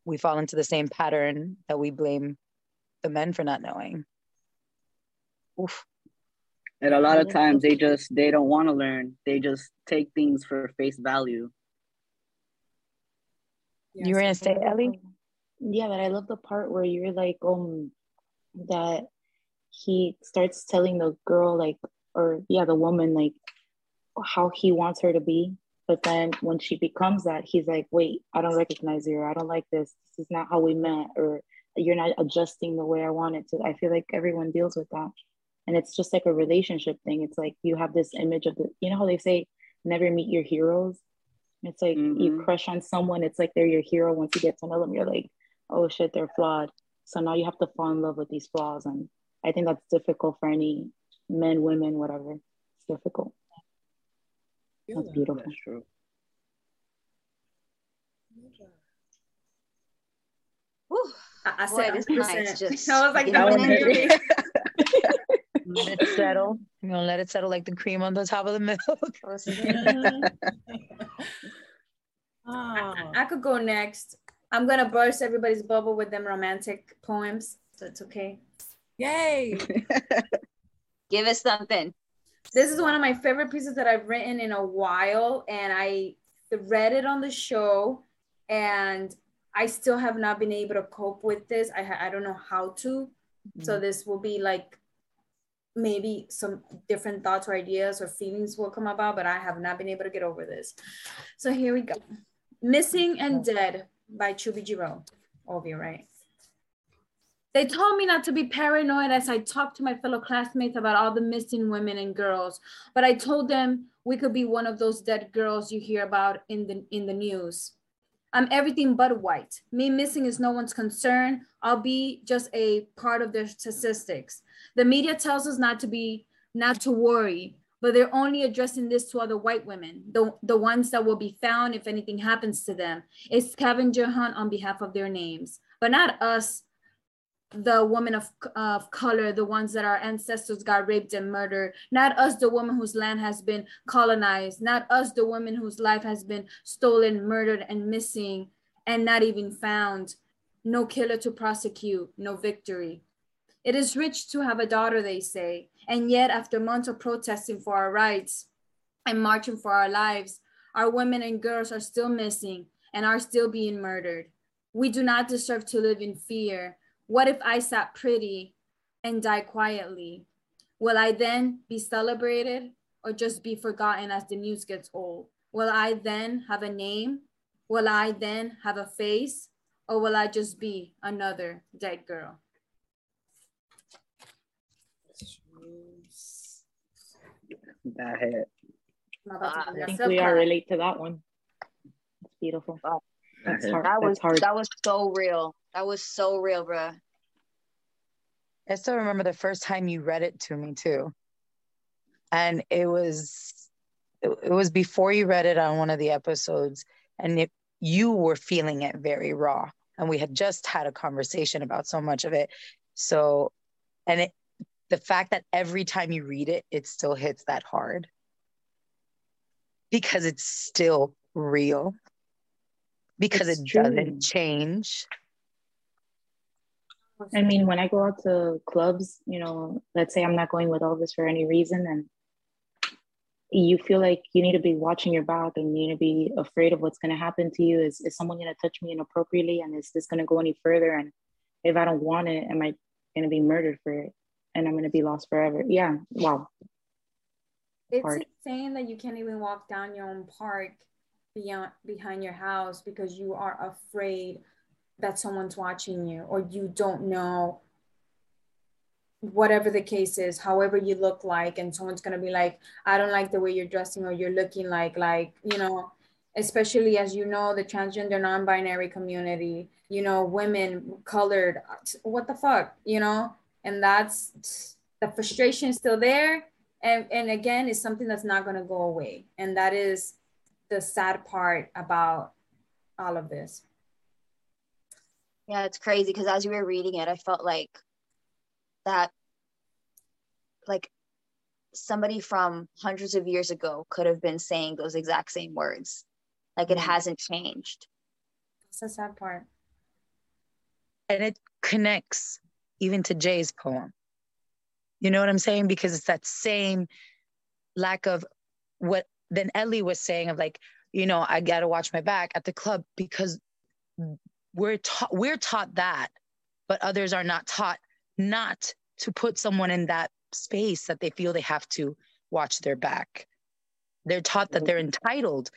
we fall into the same pattern that we blame the men for not knowing. Oof. And a lot of times they just they don't want to learn. They just take things for face value. Yes, you were gonna say, Ellie? Yeah, but I love the part where you're like, um, that he starts telling the girl like or yeah the woman like how he wants her to be but then when she becomes that he's like wait i don't recognize you or i don't like this. This is not how we met or you're not adjusting the way i wanted to. I feel like everyone deals with that. And it's just like a relationship thing. It's like you have this image of the you know how they say never meet your heroes it's like mm-hmm. you crush on someone it's like they're your hero once you get to know them. You're like oh shit they're flawed. So now you have to fall in love with these flaws and i think that's difficult for any men women whatever. It's difficult yeah, that's beautiful that's true I, I said this nice. Just I was like, that was let it settle. You know, let it settle like the cream on the top of the milk. I, oh. I, could go next. I'm gonna burst everybody's bubble with them romantic poems, so it's okay. Yay! Give us something. This is one of my favorite pieces that I've written in a while, and I read it on the show, and I still have not been able to cope with this. I I don't know how to. Mm-hmm. So this will be like maybe some different thoughts or ideas or feelings will come about, but I have not been able to get over this. So here we go. Missing and Dead by Choobie Jiroux. Obvio, right? They told me not to be paranoid as I talked to my fellow classmates about all the missing women and girls, but I told them we could be one of those dead girls you hear about in the in the news. I'm everything but white. Me missing is no one's concern. I'll be just a part of their statistics. The media tells us not to be, not to worry, but they're only addressing this to other white women, the, the ones that will be found if anything happens to them. It's scavenger hunt on behalf of their names, but not us the women of, of color, the ones that our ancestors got raped and murdered, not us, the woman whose land has been colonized, not us, the woman whose life has been stolen, murdered, and missing, and not even found. No killer to prosecute, no victory. It is rich to have a daughter, they say, and yet, after months of protesting for our rights and marching for our lives, our women and girls are still missing and are still being murdered. We do not deserve to live in fear what if I sat pretty and die quietly? Will I then be celebrated or just be forgotten as the news gets old? Will I then have a name? Will I then have a face? Or will I just be another dead girl? That hit. I think we all relate to that one. It's beautiful. Wow. That's hard. That was hard. that was so real. That was so real, bro. I still remember the first time you read it to me too. And it was it was before you read it on one of the episodes and it, you were feeling it very raw and we had just had a conversation about so much of it. So and it the fact that every time you read it it still hits that hard because it's still real because it's it true. doesn't change I mean, when I go out to clubs, you know, let's say I'm not going with Elvis for any reason, and you feel like you need to be watching your back and you need to be afraid of what's going to happen to you. Is, is someone going to touch me inappropriately? And is this going to go any further? And if I don't want it, am I going to be murdered for it? And I'm going to be lost forever. Yeah. Wow. It's Hard. insane that you can't even walk down your own park beyond behind your house because you are afraid that someone's watching you or you don't know whatever the case is however you look like and someone's going to be like i don't like the way you're dressing or you're looking like like you know especially as you know the transgender non-binary community you know women colored what the fuck you know? And that's the frustration is still there and and again it's something that's not going to go away. And that is the sad part about all of this yeah, it's crazy because as you were reading it, I felt like that, like somebody from hundreds of years ago could have been saying those exact same words. Like it mm-hmm. hasn't changed. That's the sad part. And it connects even to Jay's poem. You know what I'm saying? Because it's that same lack of what then Ellie was saying of like, you know, I got to watch my back at the club because we're taught we're taught that but others are not taught not to put someone in that space that they feel they have to watch their back. They're taught that they're entitled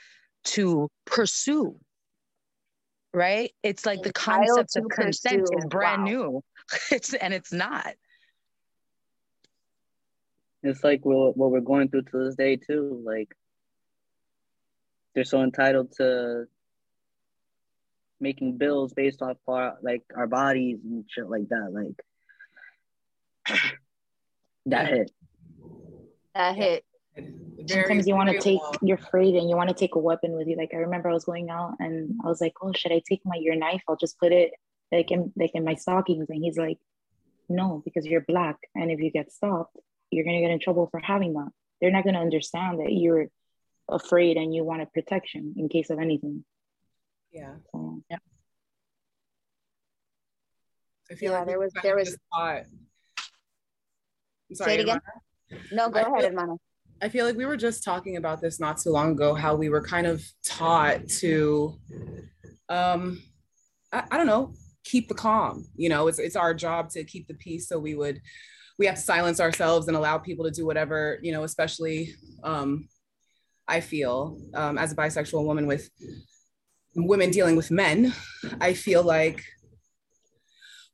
to pursue. Right? It's like the concept of consent is brand Wow. new. It's and it's not. It's like what what we're going through to this day too. Like they're so entitled to making bills based off our like our bodies and shit like that. Like that hit. That hit. Sometimes you want to take, long. you're afraid and you want to take a weapon with you. Like I remember I was going out and I was like, oh, should I take my your knife? I'll just put it like in like in my stockings. And he's like, no, because you're black, and if you get stopped, you're gonna get in trouble for having that. They're not gonna understand that you're afraid and you wanted protection in case of anything. Yeah. So, I feel Yeah, like we there were was- there was- just I'm Say it again. Ivana. No, go I ahead, feel- hermano. I feel like we were just talking about this not too long ago, how we were kind of taught to, um, I, I don't know, keep the calm. You know, it's it's our job to keep the peace. So we would, we have to silence ourselves and allow people to do whatever. You know, especially, um, I feel um, as a bisexual woman with women dealing with men, I feel like,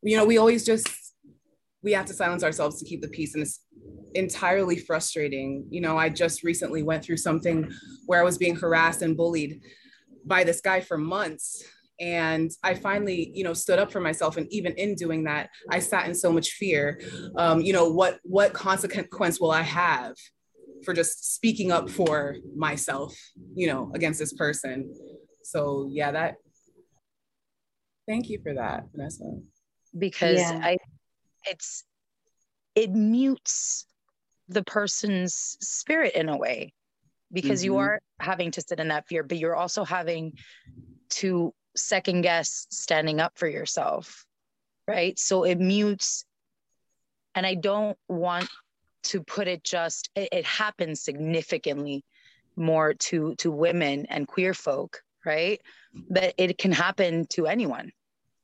you know, we always just we have to silence ourselves to keep the peace and it's entirely frustrating. You know i just recently went through something where i was being harassed and bullied by this guy for months and i finally you know stood up for myself and even in doing that i sat in so much fear um, you know what what consequence will i have for just speaking up for myself you know against this person so yeah that thank you for that vanessa because Yeah. I it's it mutes the person's spirit in a way because you Mhm. are having to sit in that fear, but you're also having to second guess standing up for yourself. Right. So it mutes and I don't want to put it just it, it happens significantly more to to women and queer folk, right? But it can happen to anyone,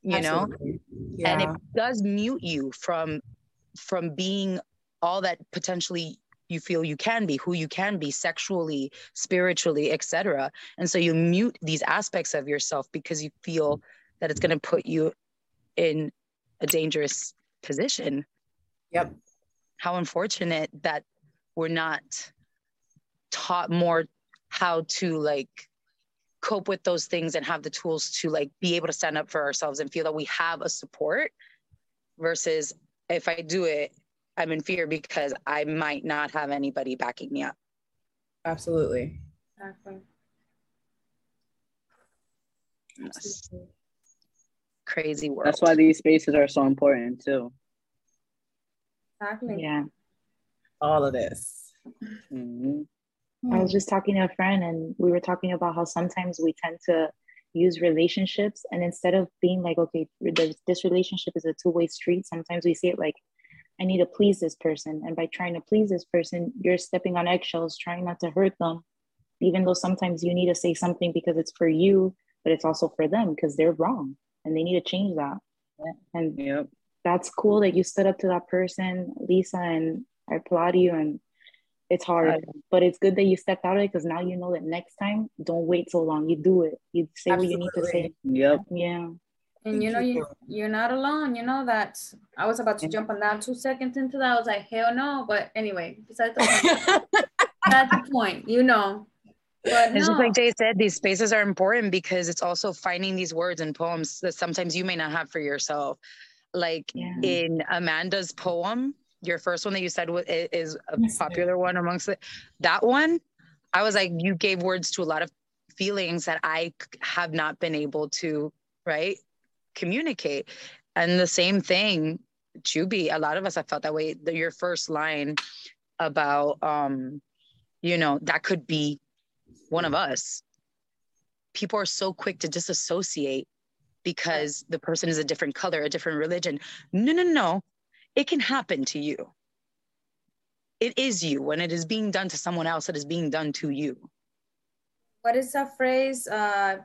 you know? Yeah and it does mute you from from being all that potentially you feel you can be who you can be sexually spiritually etc and so you mute these aspects of yourself because you feel that it's going to put you in a dangerous position. Yep. How unfortunate that we're not taught more how to like cope with those things and have the tools to like be able to stand up for ourselves and feel that we have a support versus if I do it, I'm in fear because I might not have anybody backing me up. absolutely Exactly. Yes. Crazy world. That's why these spaces are so important too. Exactly. yeah. all of this Mhm. I was hmm. just talking to a friend and we were talking about how sometimes we tend to use relationships and instead of being like, okay, this, this relationship is a two-way street, sometimes we see it like, I need to please this person. And by trying to please this person, you're stepping on eggshells, trying not to hurt them. Even though sometimes you need to say something because it's for you, but it's also for them because they're wrong and they need to change that. And Yep. that's cool that you stood up to that person, Lisa, and I applaud you. And it's hard, but it's good that you stepped out of it because now you know that next time, don't wait so long. You do it. You say what you need to say. Yep. Yeah. And you know, you you, you're not alone. You know that I was about to jump on that two seconds into that. I was like, hell no. But anyway, besides the point, besides the point, you know. But It's no, just like Jay said, these spaces are important because it's also finding these words and poems that sometimes you may not have for yourself. Like Yeah. in Amanda's poem, your first one that you said is a Yes. popular one amongst it. That one, I was like, you gave words to a lot of feelings that i have not been able to, right, communicate. And the same thing, Choobie, a lot of us have felt that way. The, your first line about, um, you know, that could be one of us. People are so quick to disassociate because the person is a different color, a different religion. No, no, no. It can happen to you. It is you. When it is being done to someone else, it is being done to you. what is that phrase? Uh,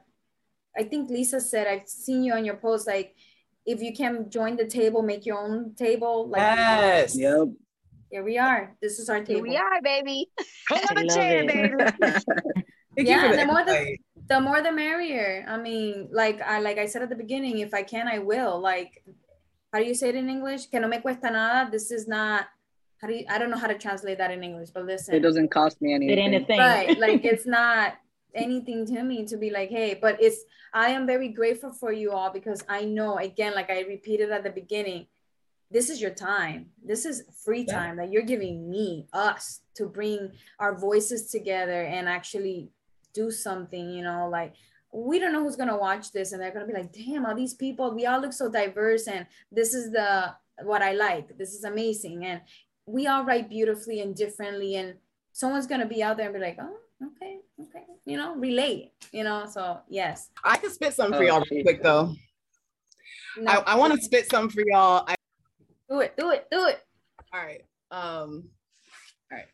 I think Lisa said, I've seen you on your post, like, if you can join the table, make your own table. Like yes. Yep. here we are. This is our table. Here we are, baby. Pull up I a chair, it. baby. Yeah, the more the- the more the merrier. I mean, like I like I said at the beginning, if I can, I will. Like, how do you say it in English? Que no me cuesta nada. This is not. How do you? I don't know how to translate that in English, but listen. It doesn't cost me It anything. ain't a thing. right like it's not anything to me to be like hey but it's i am very grateful for you all because i know again like i repeated at the beginning this is your time this is free Yeah. time that you're giving me us to bring our voices together and actually do something you know like we don't know who's going to watch this and they're going to be like damn all these people we all look so diverse and this is the what i like this is amazing and we all write beautifully and differently and someone's gonna be out there and be like, oh, okay, okay, you know, relate, you know. So yes, I can spit something for Oh, y'all real quick though. no, I, I want to spit something for y'all. I, do it, do it, do it. all right. Um. All right.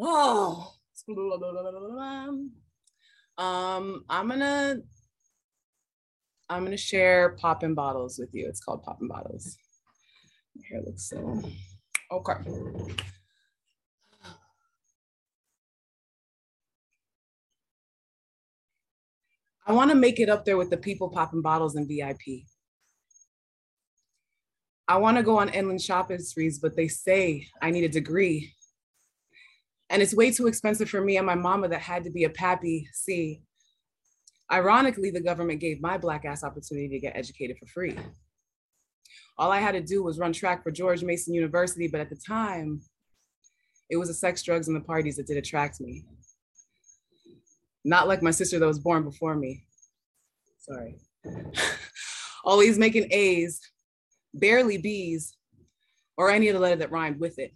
Oh. Um. I'm gonna. I'm gonna share poppin' bottles with you. It's called poppin' bottles. My hair looks so. Okay. I want to make it up there with the people popping bottles in VIP. I want to go on inland shopping sprees, but they say I need a degree. And it's way too expensive for me and my mama that had to be a pappy. See, ironically, the government gave my black ass opportunity to get educated for free. All I had to do was run track for George Mason University, but at the time, it was the sex, drugs, and the parties that did attract me. Not like my sister that was born before me. Sorry. Always making A's, barely B's, or any other letter that rhymed with it.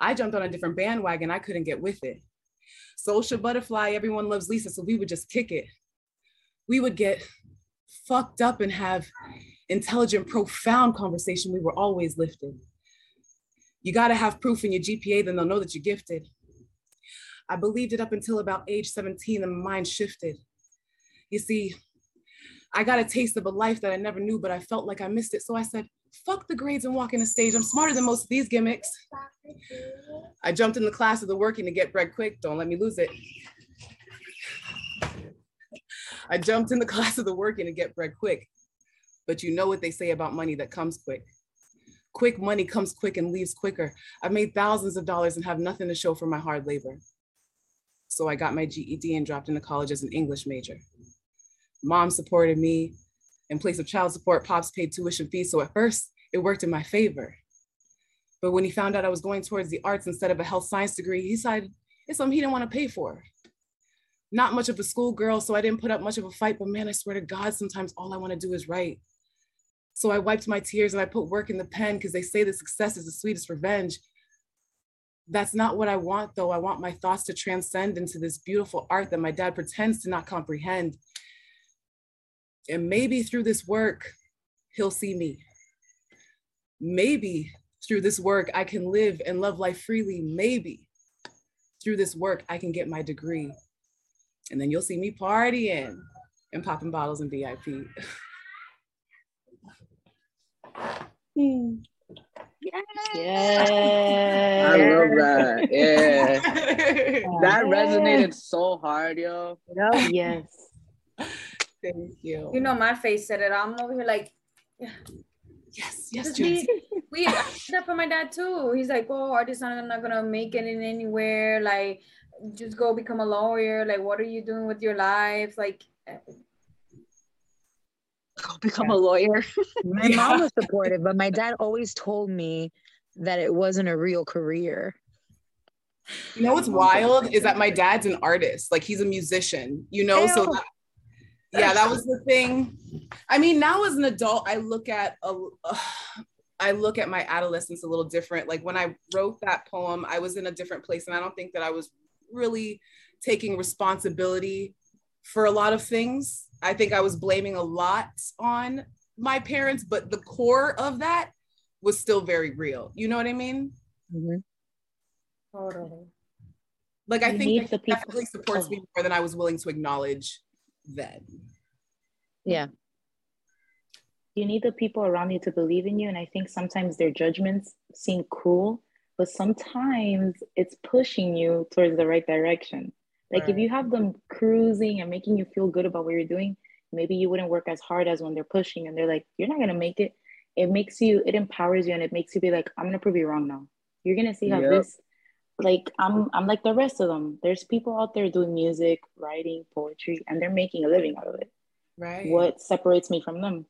I jumped on a different bandwagon. I couldn't get with it. Social butterfly, everyone loves Lisa, so we would just kick it. We would get fucked up and have intelligent, profound conversation. We were always lifted. You got to have proof in your GPA, then they'll know that you're gifted. I believed it up until about age 17, and my mind shifted. You see, I got a taste of a life that I never knew, but I felt like I missed it. So I said, fuck the grades and walking the stage. I'm smarter than most of these gimmicks. I jumped in the class of the working to get bread quick. Don't let me lose it. I jumped in the class of the working to get bread quick. But you know what they say about money that comes quick. Quick money comes quick and leaves quicker. I've made thousands of dollars and have nothing to show for my hard labor. So I got my GED and dropped into college as an English major. Mom supported me. In place of child support, Pops paid tuition fees. So at first, it worked in my favor. But when he found out I was going towards the arts instead of a health science degree, he decided it's something he didn't want to pay for. Not much of a schoolgirl, so I didn't put up much of a fight. But man, I swear to God, sometimes all I want to do is write. So I wiped my tears and I put work in the pen because they say the success is the sweetest revenge. That's not what I want, though. I want my thoughts to transcend into this beautiful art that my dad pretends to not comprehend. And maybe through this work, he'll see me. Maybe through this work, I can live and love life freely. Maybe through this work, I can get my degree. And then you'll see me partying and popping bottles and VIP. Hmm. Yeah. I love that. Yeah. That resonated so hard, yo. Yes. Thank you. You know, my face said it. I'm over here like, yeah. yes, yes, just Jules. we I did that for my dad too. He's like, oh, artists are not gonna make it in anywhere. Like, just go become a lawyer. Like, what are you doing with your life? Like, eh. Go become a lawyer. My mom was supportive, but my dad always told me that it wasn't a real career. You know what's wild is that my dad's an artist, like he's a musician, you know. So Ew. that, yeah, that was the thing. I mean, now as an adult, I look at a, uh, I look at my adolescence a little different. Like when I wrote that poem, I was in a different place, and I don't think that I was really taking responsibility for a lot of things. I think I was blaming a lot on my parents, but the core of that was still very real. You know what I mean? Mhm. totally. Like I You think need that the people- definitely supports me more than I was willing to acknowledge then. Yeah. you need the people around you to believe in you. And I think sometimes their judgments seem cruel, but sometimes it's pushing you towards the right direction. Like right. if you have them cruising and making you feel good about what you're doing, maybe you wouldn't work as hard as when they're pushing and they're like, you're not gonna make it. It makes you, it empowers you and it makes you be like, I'm gonna prove you wrong now. You're gonna see how yep. this like I'm I'm like the rest of them. There's people out there doing music, writing, poetry, and they're making a living out of it. Right. What separates me from them?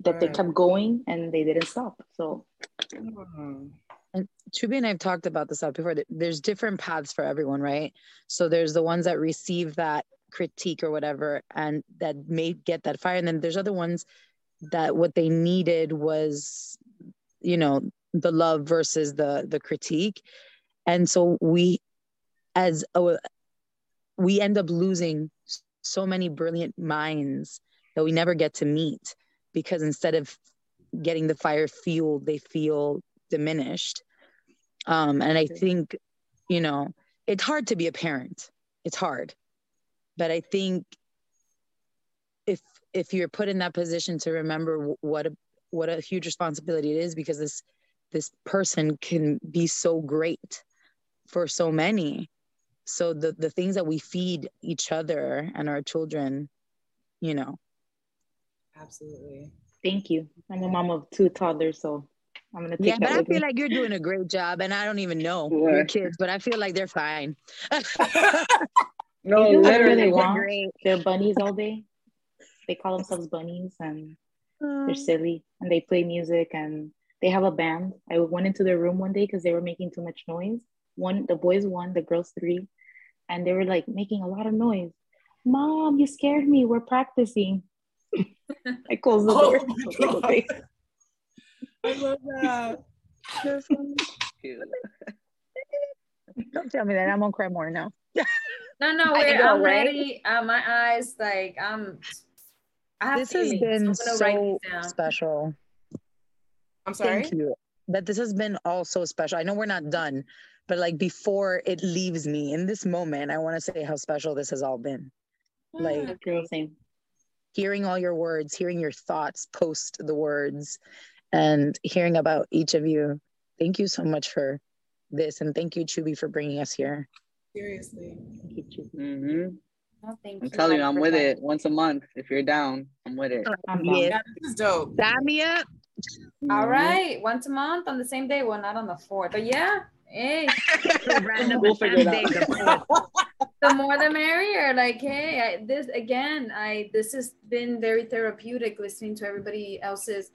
That right. they kept going and they didn't stop. So mm-hmm. and Choobie and I've talked about this out before. There's different paths for everyone, right? So there's the ones that receive that critique or whatever and that may get that fire. And then there's other ones that what they needed was, you know, the love versus the the critique and so we as a, we end up losing so many brilliant minds that we never get to meet because instead of getting the fire fueled they feel diminished. Um, and i think you know it's hard to be a parent. It's hard. But i think if if you're put in that position to remember what a what a huge responsibility it is because this this person can be so great for so many. So the the things that we feed each other and our children you know. Absolutely. Thank you. I'm a mom of two toddlers so i'm gonna take yeah but i feel me. like you're doing a great job and i don't even know what? your kids but i feel like they're fine. No literally. they great. they're bunnies all day. They call themselves bunnies and they're um, silly and they play music and they have a band. I went into their room one day because they were making too much noise one the boys one the girls three and they were like making a lot of noise. Mom you scared me. We're practicing. I closed the oh door okay. i love that. Don't tell me that. I'm gonna cry more now. No no wait i'm ready. Uh, my eyes like i'm this has been so special. I'm sorry? Thank you. That this has been all so special. I know we're not done but like before it leaves me in this moment i want to say how special this has all been like same. hearing all your words hearing your thoughts post the words and hearing about each of you thank you so much for this and thank you Choobie for bringing us here seriously thank you Choobie mm-hmm. Oh, I'm telling you, I'm with it once a month. If you're down, I'm with it. I'm yeah. yeah, this is dope. Sign me up. All right, once a month on the same day. Well, not on the fourth, but yeah, Hey, we'll figure it out. the more the merrier. Like, hey, I, this again, I this has been very therapeutic listening to everybody else's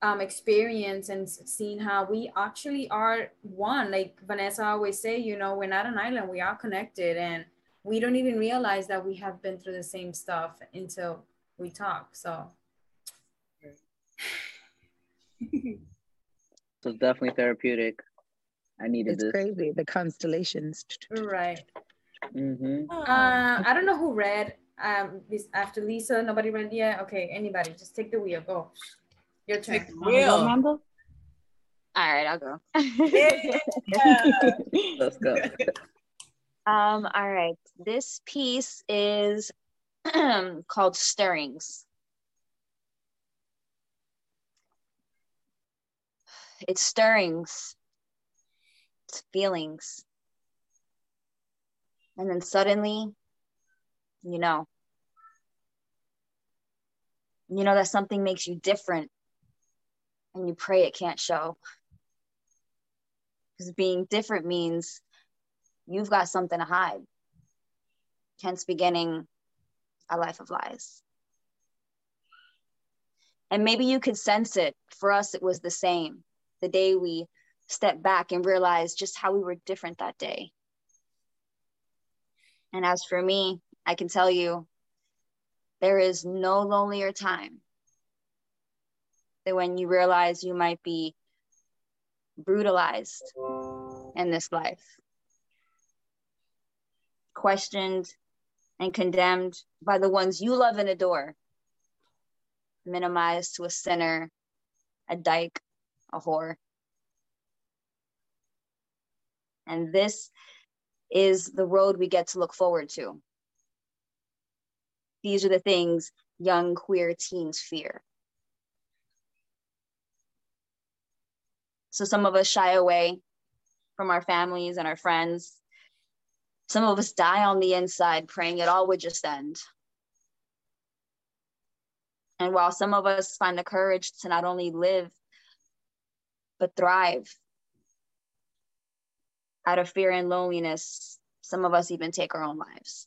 um, experience and seeing how we actually are one. Like Vanessa always say, you know, we're not an island. We are connected, and we don't even realize that we have been through the same stuff until we talk. So. so definitely therapeutic. I needed it's this. crazy. The constellations. Right. Mm-hmm. Uh, I don't know who read um this after Lisa. Nobody read yet. Okay, anybody, just take the wheel. Go. Your turn. Take the wheel. All right, I'll go. Let's go. Um, all right. This piece is called Stirrings. It's stirrings feelings. And then suddenly, you know, you know that something makes you different and you pray it can't show. Because being different means you've got something to hide, hence beginning a life of lies. And maybe you could sense it. For us, it was the same. The day we step back and realize just how we were different that day. And as for me, I can tell you, there is no lonelier time than when you realize you might be brutalized in this life, questioned and condemned by the ones you love and adore, minimized to a sinner, a dyke, a whore. And this is the road we get to look forward to. These are the things young queer teens fear. So some of us shy away from our families and our friends. Some of us die on the inside praying it all would just end. And while some of us find the courage to not only live, but thrive out of fear and loneliness, some of us even take our own lives.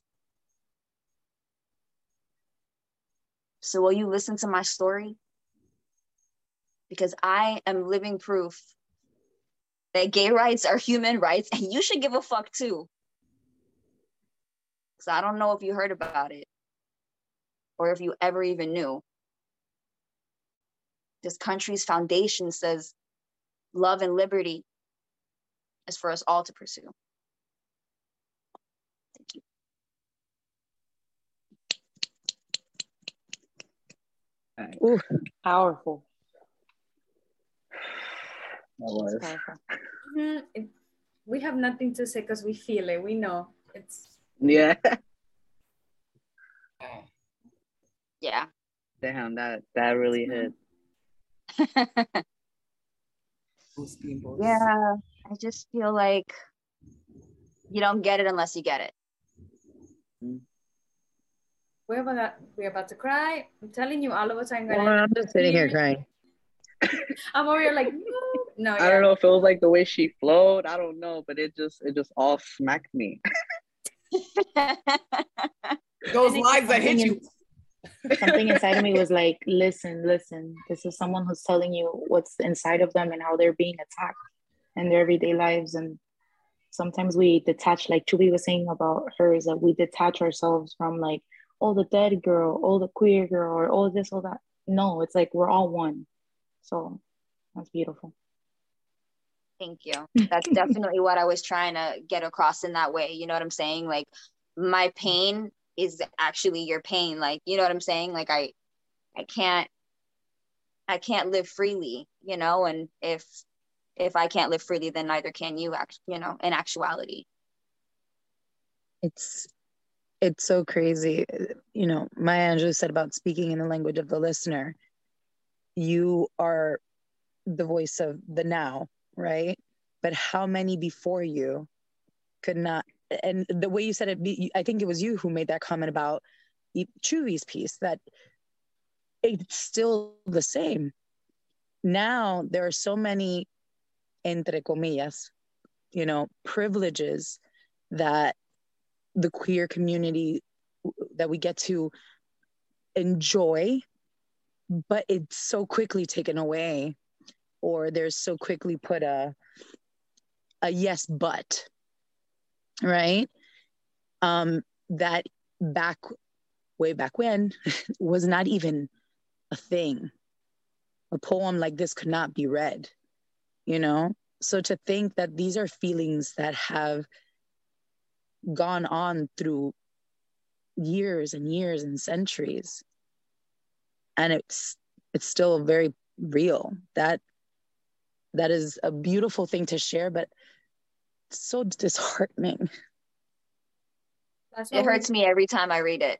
So, will you listen to my story? Because I am living proof that gay rights are human rights and you should give a fuck too. So, I don't know if you heard about it or if you ever even knew. This country's foundation says love and liberty is for us all to pursue. Thank you. Ooh, powerful. That was. Powerful. Mhm. It- we have nothing to say because we feel it. We know it's Yeah. Yeah. Damn, that that really hit. Yeah. I just feel like you don't get it unless you get it. Mm. we're about we're about to cry. I'm telling you, all of us are Well, gonna. I'm just sitting here crying. I'm over here like no, no. I don't know if it was like the way she flowed. I don't know, but it just it just all smacked me. Those And that hit you. Something inside of me was like, listen, listen. This is someone who's telling you what's inside of them and how they're being attacked in their everyday lives. And sometimes we detach, like Choobie was saying about her, is that we detach ourselves from like, oh, the dead girl, oh, the queer girl, or oh, this, or that. No, it's like we're all one. So that's beautiful. Thank you. That's definitely what I was trying to get across in that way. You know what I'm saying? Like my pain is actually your pain. Like, you know what I'm saying? Like I I can't I can't live freely, you know, and if if I can't live freely, then neither can you act, you know, in actuality. It's it's so crazy. You know, Maya Angelou said about speaking in the language of the listener. You are the voice of the now, right? But how many before you could not? And the way you said it, I think it was you who made that comment about Chewy's piece that it's still the same. Now there are so many, entre comillas, you know, privileges that the queer community that we get to enjoy but it's so quickly taken away or there's so quickly put a a yes but right? Um that back way back when was not even a thing. A poem like this could not be read you know so to think that these are feelings that have gone on through years and years and centuries and it's it's still very real that that is a beautiful thing to share but so disheartening It hurts me every time I read it.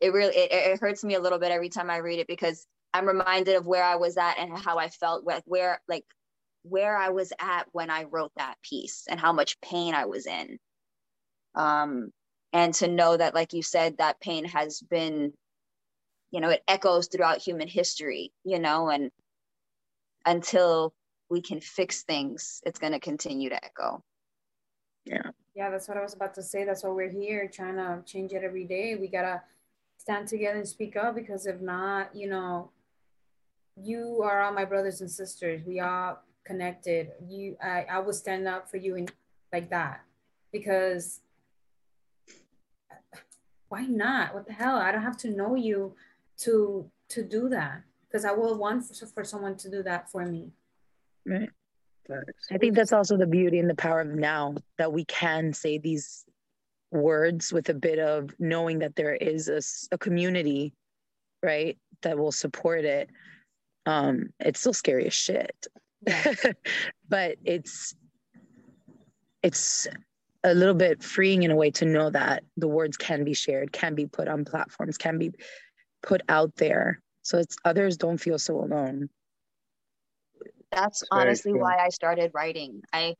It really it, it hurts me a little bit every time I read it because I'm reminded of where I was at and how I felt with where like where I was at when I wrote that piece and how much pain I was in. Um and to know that like you said that pain has been you know it echoes throughout human history, you know, and until we can fix things, it's going to continue to echo. yeah Yeah, that's what I was about to say. That's why we're here trying to change it every day. We gotta stand together and speak up because if not, you know, you are all my brothers and sisters. We are connected. You I, I will stand up for you in like that because why not? What the hell? I don't have to know you to to do that because I will want for, for someone to do that for me. right I think that's also the beauty and the power of now that we can say these words with a bit of knowing that there is a community, right, that will support it. Um, it's still scary as shit, Yeah. but it's it's a little bit freeing in a way to know that the words can be shared, can be put on platforms, can be put out there, so it's others don't feel so alone That's honestly why I started writing. I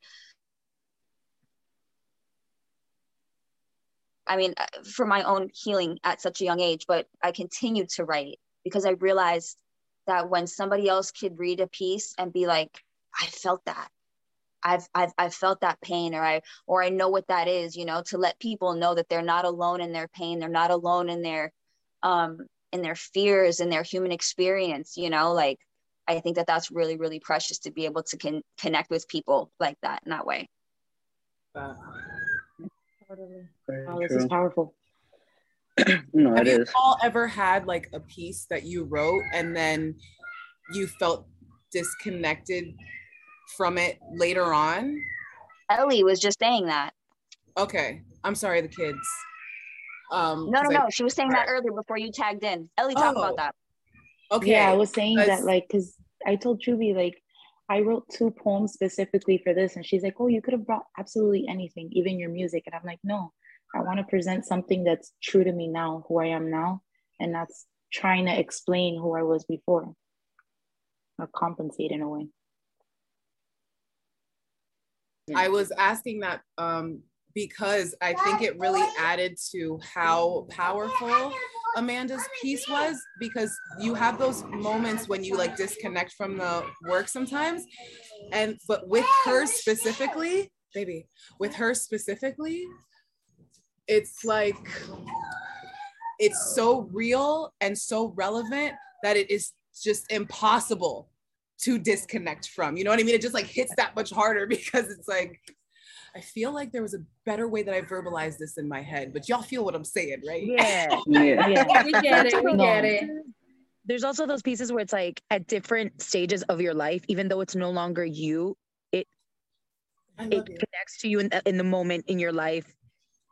I mean, uh, for my own healing at such a young age, but I continued to write because I realized that when somebody else could read a piece and be like, I felt that. I've, I've, I've felt that pain or I, or I know what that is, you know, to let people know that they're not alone in their pain. They're not alone in their, um, in their fears and their human experience, you know, like, I think that that's really, really precious to be able to con- connect with people like that in that way. Uh, oh, this is powerful. no, Have it you is. all ever had like a piece that you wrote and then you felt disconnected from it later on? Ellie was just saying that. Okay, I'm sorry, the kids. Um, no, no, 'cause I- no. She was saying that earlier before you tagged in. Ellie, talk Oh. about that. Okay. Yeah, I was saying that like because I told Choobie like I wrote two poems specifically for this, and she's like, "Oh, you could have brought absolutely anything, even your music." And I'm like, "No, I want to present something that's true to me now, who I am now, and that's trying to explain who I was before, or compensate in a way." I was asking that um, because I think it really added to how powerful Amanda's piece was because you have those moments when you like disconnect from the work sometimes. And but with her specifically, baby, with her specifically, it's like it's so real and so relevant that it is just impossible to disconnect from. You know what I mean? It just like hits that much harder because it's like I feel like there was a better way that I verbalized this in my head, but y'all feel what I'm saying, right? Yeah. Yeah. Yeah, We get it. We get it. There's also those pieces where it's like at different stages of your life, even though it's no longer you, I it you. connects to you in, in the moment in your life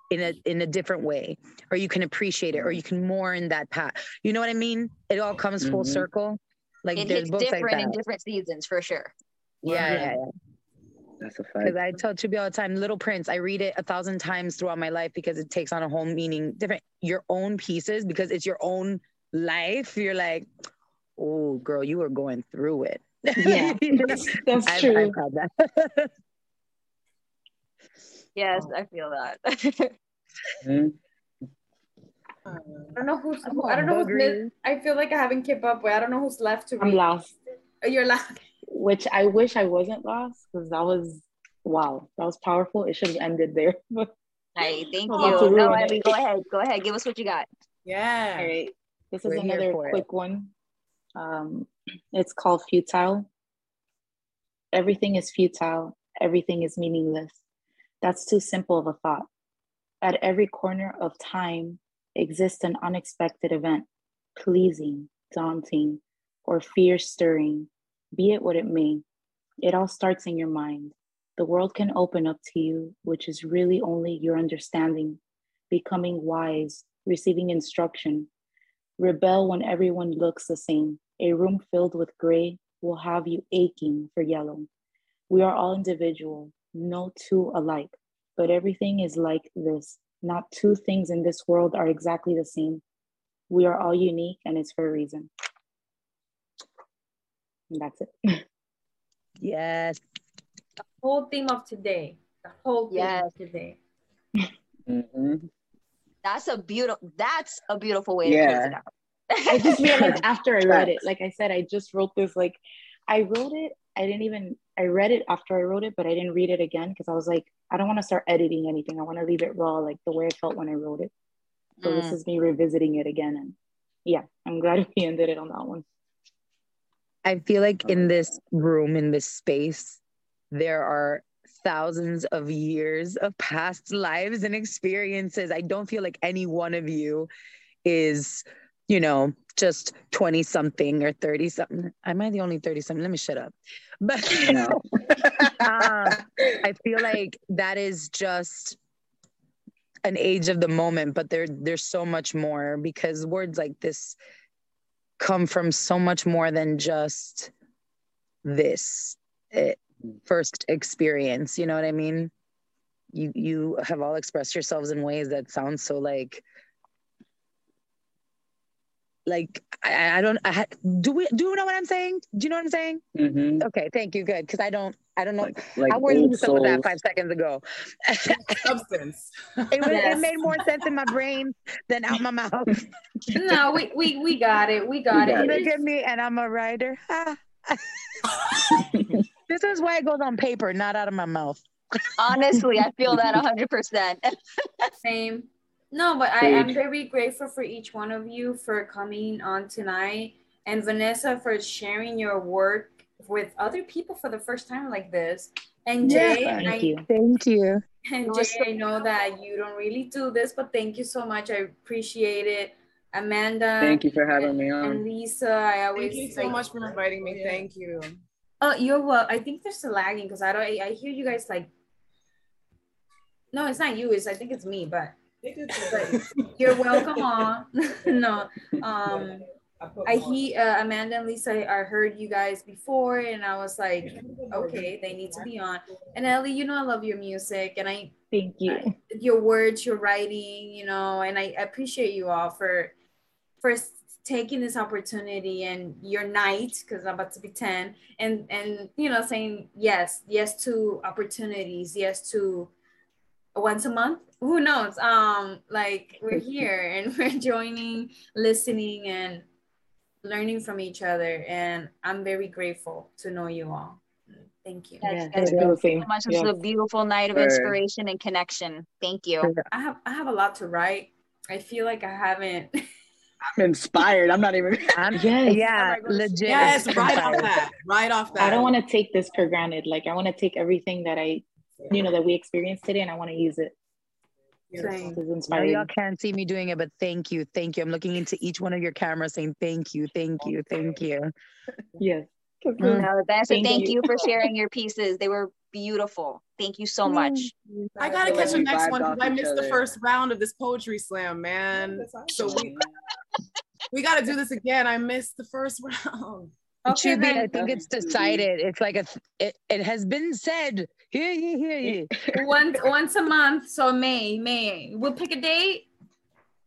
in a in a different way or you can appreciate it or you can mourn that path you know what i mean it all comes full Mhm. circle like It there's hits books like different that in different seasons for sure. yeah Yeah. yeah yeah That's a fact. because i tell Choobie all the time little prince i read it a thousand times throughout my life because it takes on a whole meaning different your own pieces because it's your own life you're like oh girl you were going through it yeah, that's, that's I've, true. I've had that Yes, Oh. I feel that. Mhm. I don't know who's. Come I don't know who's. Buggery. Mid, I feel like I haven't kept up with. I don't know who's left to I'm read. lost, You're last. which I wish I wasn't lost because that was wow, that was powerful. It should have ended there. But Hey, thank Oh, you. No, ruin it. Ellie, go ahead. Go ahead. Give us what you got. Yeah. All right. This is We're here another for it. quick one. Um, it's called Futile. Everything is futile. Everything is meaningless. That's too simple of a thought. At every corner of time exists an unexpected event, pleasing, daunting, or fear stirring, be it what it may. It all starts in your mind. The world can open up to you, which is really only your understanding, becoming wise, receiving instruction. Rebel when everyone looks the same. A room filled with gray will have you aching for yellow. We are all individual, no two alike, but everything is like this. Not two things in this world are exactly the same. We are all unique and it's for a reason. And that's it. yes The Whole theme of today. The whole theme Yes. of today. Mhm. That's a beautiful. That's a beautiful way to Yeah. close it out. I just realized after I read it, like I said, I just wrote this, like, I wrote it. I didn't even, I read it after I wrote it, but I didn't read it again because I was like, I don't want to start editing anything. I want to leave it raw, like the way I felt when I wrote it. So this Mm. is me revisiting it again. And yeah, I'm glad we ended it on that one. I feel like in this room, in this space, there are thousands of years of past lives and experiences. I don't feel like any one of you is, you know, just 20 something or 30 something. Am I the only 30 something? Let me shut up. But um, I feel like that is just an age of the moment, but there there's so much more because words like this come from so much more than just this eh, first experience. You know what I mean? You you have all expressed yourselves in ways that sound so like like I, I don't I ha- do we do you know what I'm saying? Do you know what I'm saying? Mhm. Okay, thank you. Good, because I don't I don't know. Like, like I was old used with that five seconds ago. it, Substance. was, Yes. it made more sense in my brain than out my mouth. No, we, we we got it. We got We it. got Look at me, and I'm a writer. This is why it goes on paper, not out of my mouth. Honestly, I feel that 100%. Same. No, but I am very grateful for each one of you for coming on tonight and Vanessa for sharing your work with other people for the first time like this. And Yeah, Jay, Thank I, you. Thank you. and It was Jay, I know that you don't really do this, but thank you so much. I appreciate it. Amanda Thank you for having me and on. Lisa, I always Thank you so like- much for inviting me. Thank you. Oh, you're well. I think there's a lagging because I don't. I, I hear you guys like. No, it's not you. It's I think it's me. But but you're welcome on. no, um, I he uh, Amanda and Lisa. I heard you guys before, and I was like, okay, they need to be on. And Ellie, you know I love your music, and I Thank you. your words, your writing, you know, and I appreciate you all for for taking this opportunity and your night because I'm about to be 10 and and you know saying yes, yes to opportunities, yes to once a month. Who knows? Um, like we're here and we're joining, listening and learning from each other. And I'm very grateful to know you all. Thank you. Yes, Yes, yes, I feel the same. so much. This Yes. was a beautiful night of Word. inspiration and connection. Thank you. I have I have a lot to write. I feel like I haven't I'm inspired. I'm not even. I'm, Yes. yeah, Oh legit. Yes, right off inspired. that. Right off that. I don't want to take this for granted. Like I want to take everything that I, you know, that we experienced today, and I want to use it. Same. This is I know inspiring. y'all can't see me doing it, but thank you, thank you. I'm looking into each one of your cameras, saying thank you, thank you, thank you. Yes. Mm. No, Vanessa, Thank thank you. you for sharing your pieces. They were beautiful. Thank you so much. I gotta catch the next one because I each missed the first round of this poetry slam, man. So we we gotta do this again. I missed the first round. Okay, Choobie, I think it's decided. It's like a. It, it has been said. Hear ye, hear ye. once once a month. So May, May. We'll pick a date.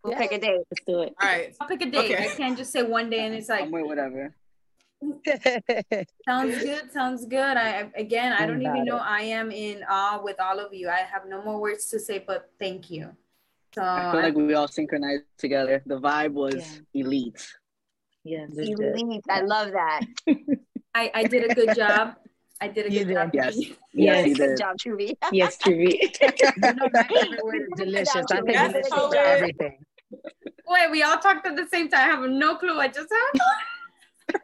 We'll Yeah. pick a date. Let's do it. All right. I'll pick a date. Okay. I can't just say one day and it's like I'm whatever. sounds good, sounds good. I I- again I don't even know it. I am in awe with all of you. I have no more words to say but thank you. So I feel I- like we all synchronized together. The vibe was elite. Yes. Legit. Elite. I love that. I, I did a good job. I did a good did. job. Yes. Yes. Yes, you Good did. job, Choobie. Yes, Choobie. You know, my favorite word is delicious. I think Yes, delicious poet. to everything. Wait, we all talked at the same time. I have no clue. I just have.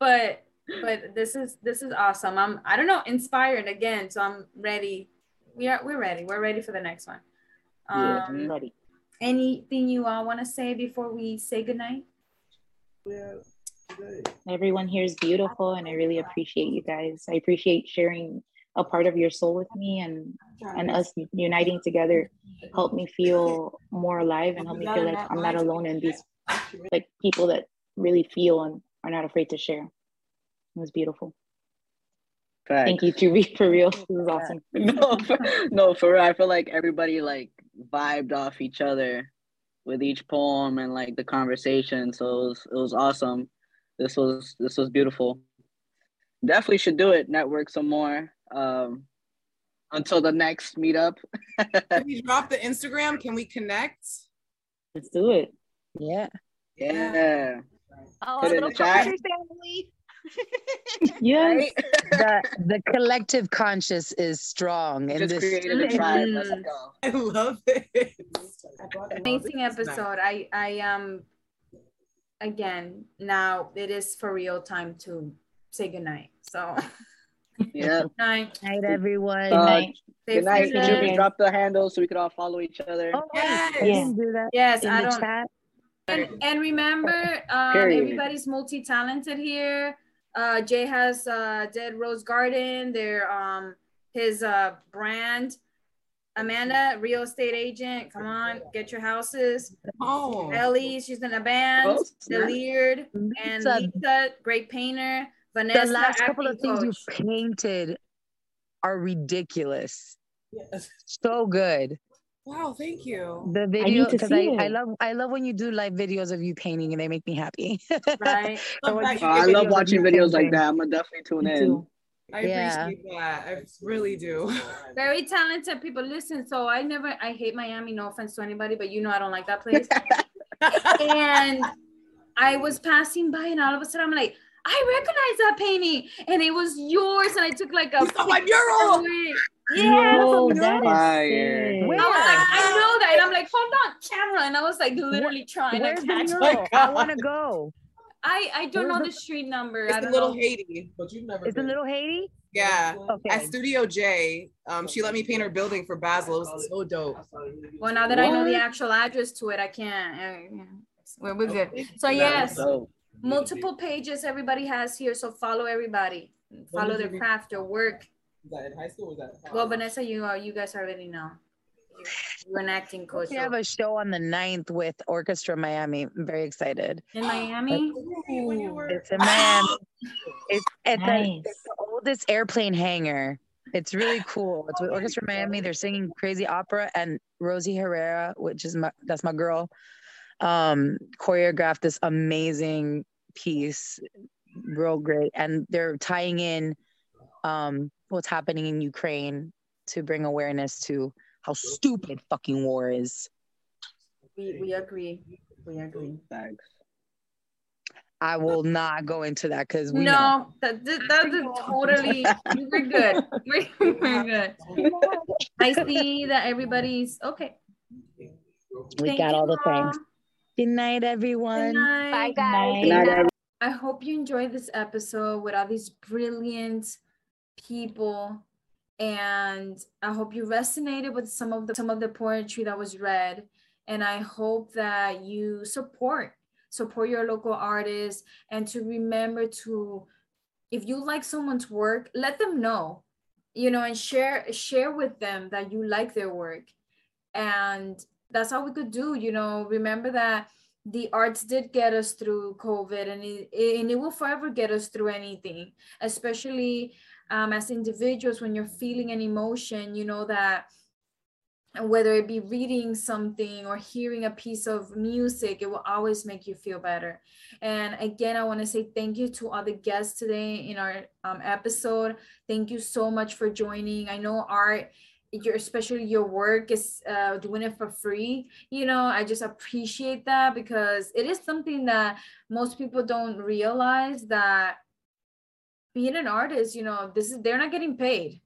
but but this is this is awesome. I'm I don't know inspired again, so I'm ready. We are we're ready. We're ready for the next one. Yeah. Um, Ready. Anything you all want to say before we say goodnight? Everyone here is beautiful, and I really appreciate you guys. I appreciate sharing a part of your soul with me, and and us uniting together helped me feel more alive and helped me feel like I'm not alone in these like people that really feel and are not afraid to share. It was beautiful. Facts. Thank you, Choobie, for real. This is awesome. no, for, no, for real. I feel like everybody like vibed off each other with each poem and like the conversation. So it was it was awesome. This was this was beautiful. Definitely should do it. Network some more. Um, until the next meetup. Can we drop the Instagram? Can we connect? Let's do it. Yeah. yeah. Oh, Put a it in the chat. family. Yes. Right? The the collective conscious is strong. And Just this created a tribe. Let's Mm. go. I love it. Amazing episode. I I um again now it is for real time to say goodnight. So Yeah. night. night, everyone. Uh, night. Stay Good night. free. Could you drop the handle so we could all follow each other? Oh, wait, Yes. I do that Yes, in I the don't. chat. And, and remember, um, everybody's multi-talented here. Uh, Jay has uh, Dead Rose Garden. Their um, his uh, brand. Amanda, real estate agent. Come on, get your houses. Oh, Ellie, she's in a band. Oh, snap. Deleared and Lisa, Lisa, great painter. the Vanessa, last couple of acting things you painted are ridiculous. yes. So good. Wow, thank you. The video because see I, I love I love when you do live videos of you painting and they make me happy. Right. Or when Love you that you I love watching you videos like that. I'm gonna definitely tune Me in. too. I Yeah. appreciate that. I really do. Very talented people. Listen, so I never, I hate Miami. No offense to anybody, but you know I don't like that place. and I was passing by, and all of a sudden I'm like, I recognize that painting, and it was yours. And I took like a You my mural. With- Yeah. Yo, that's that is fire. Where? I was like, I know that. And I'm like, hold on, camera. And I was like literally trying Where's to the catch mural? it. I want to go. I, I don't Where's know the- the street number. It's I don't Little know. Haiti, but you've never Is it been. Little Haiti? Yeah. Okay. At Studio J, um, she let me paint her building for Basel. It was so dope. Well, now that I know the actual address to it, I can't. uh, We're, we're good. So yes, multiple pages everybody has here. So follow everybody. Follow their craft, their work. Was that in high school? Was that? Well, Vanessa, you are you guys already know. You- You're an acting coach We have a show on the 9th with Orchestra Miami. I'm very excited. in Miami. when you were. It's in Miami. It's it's, a, Nice. it's the oldest airplane hangar. It's really cool. It's with Orchestra Miami. They're singing crazy opera, and Rosie Herrera, which is my that's my girl, um, choreographed this amazing piece, real great. And they're tying in um, what's happening in Ukraine to bring awareness to how stupid fucking war is. We we agree. We agree. thanks. I will not go into that because we know. No, that that, that is totally. We're good. We're, we're good. I see that everybody's okay. we Thank got all you the things. Good night, everyone. Good night. Bye, guys. Night. Good night, everyone. I hope you enjoyed this episode with all these brilliant people. And I hope you resonated with some of the some of the poetry that was read. And I hope that you support support your local artists and to remember to if you like someone's work let them know you know and share share with them that you like their work. And that's all we could do you know. Remember that the arts did get us through COVID and it, and it will forever get us through anything, especially um, as individuals when you're feeling an emotion, you know that whether it be reading something or hearing a piece of music, it will always make you feel better. And again, I want to say thank you to all the guests today in our um, episode. Thank you so much for joining. I know art your especially your work is uh, doing it for free you know i just appreciate that because it is something that most people don't realize that being an artist you know this is they're not getting paid.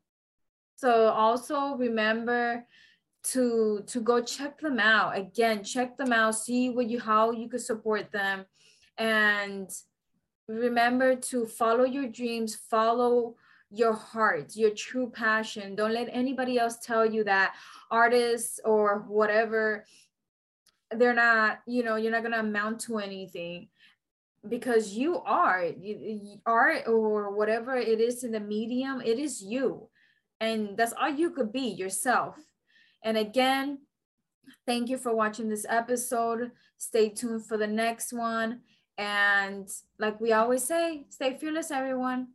So also remember to to go check them out. Again check them out see what you how you could support them. And remember to follow your dreams follow your heart, your true passion. Don't let anybody else tell you that artists or whatever, they're not, you know, you're not going to amount to anything because you are you, art or whatever it is in the medium, it is you. And that's all you could be yourself. And again, thank you for watching this episode. Stay tuned for the next one. And like we always say, stay fearless, everyone.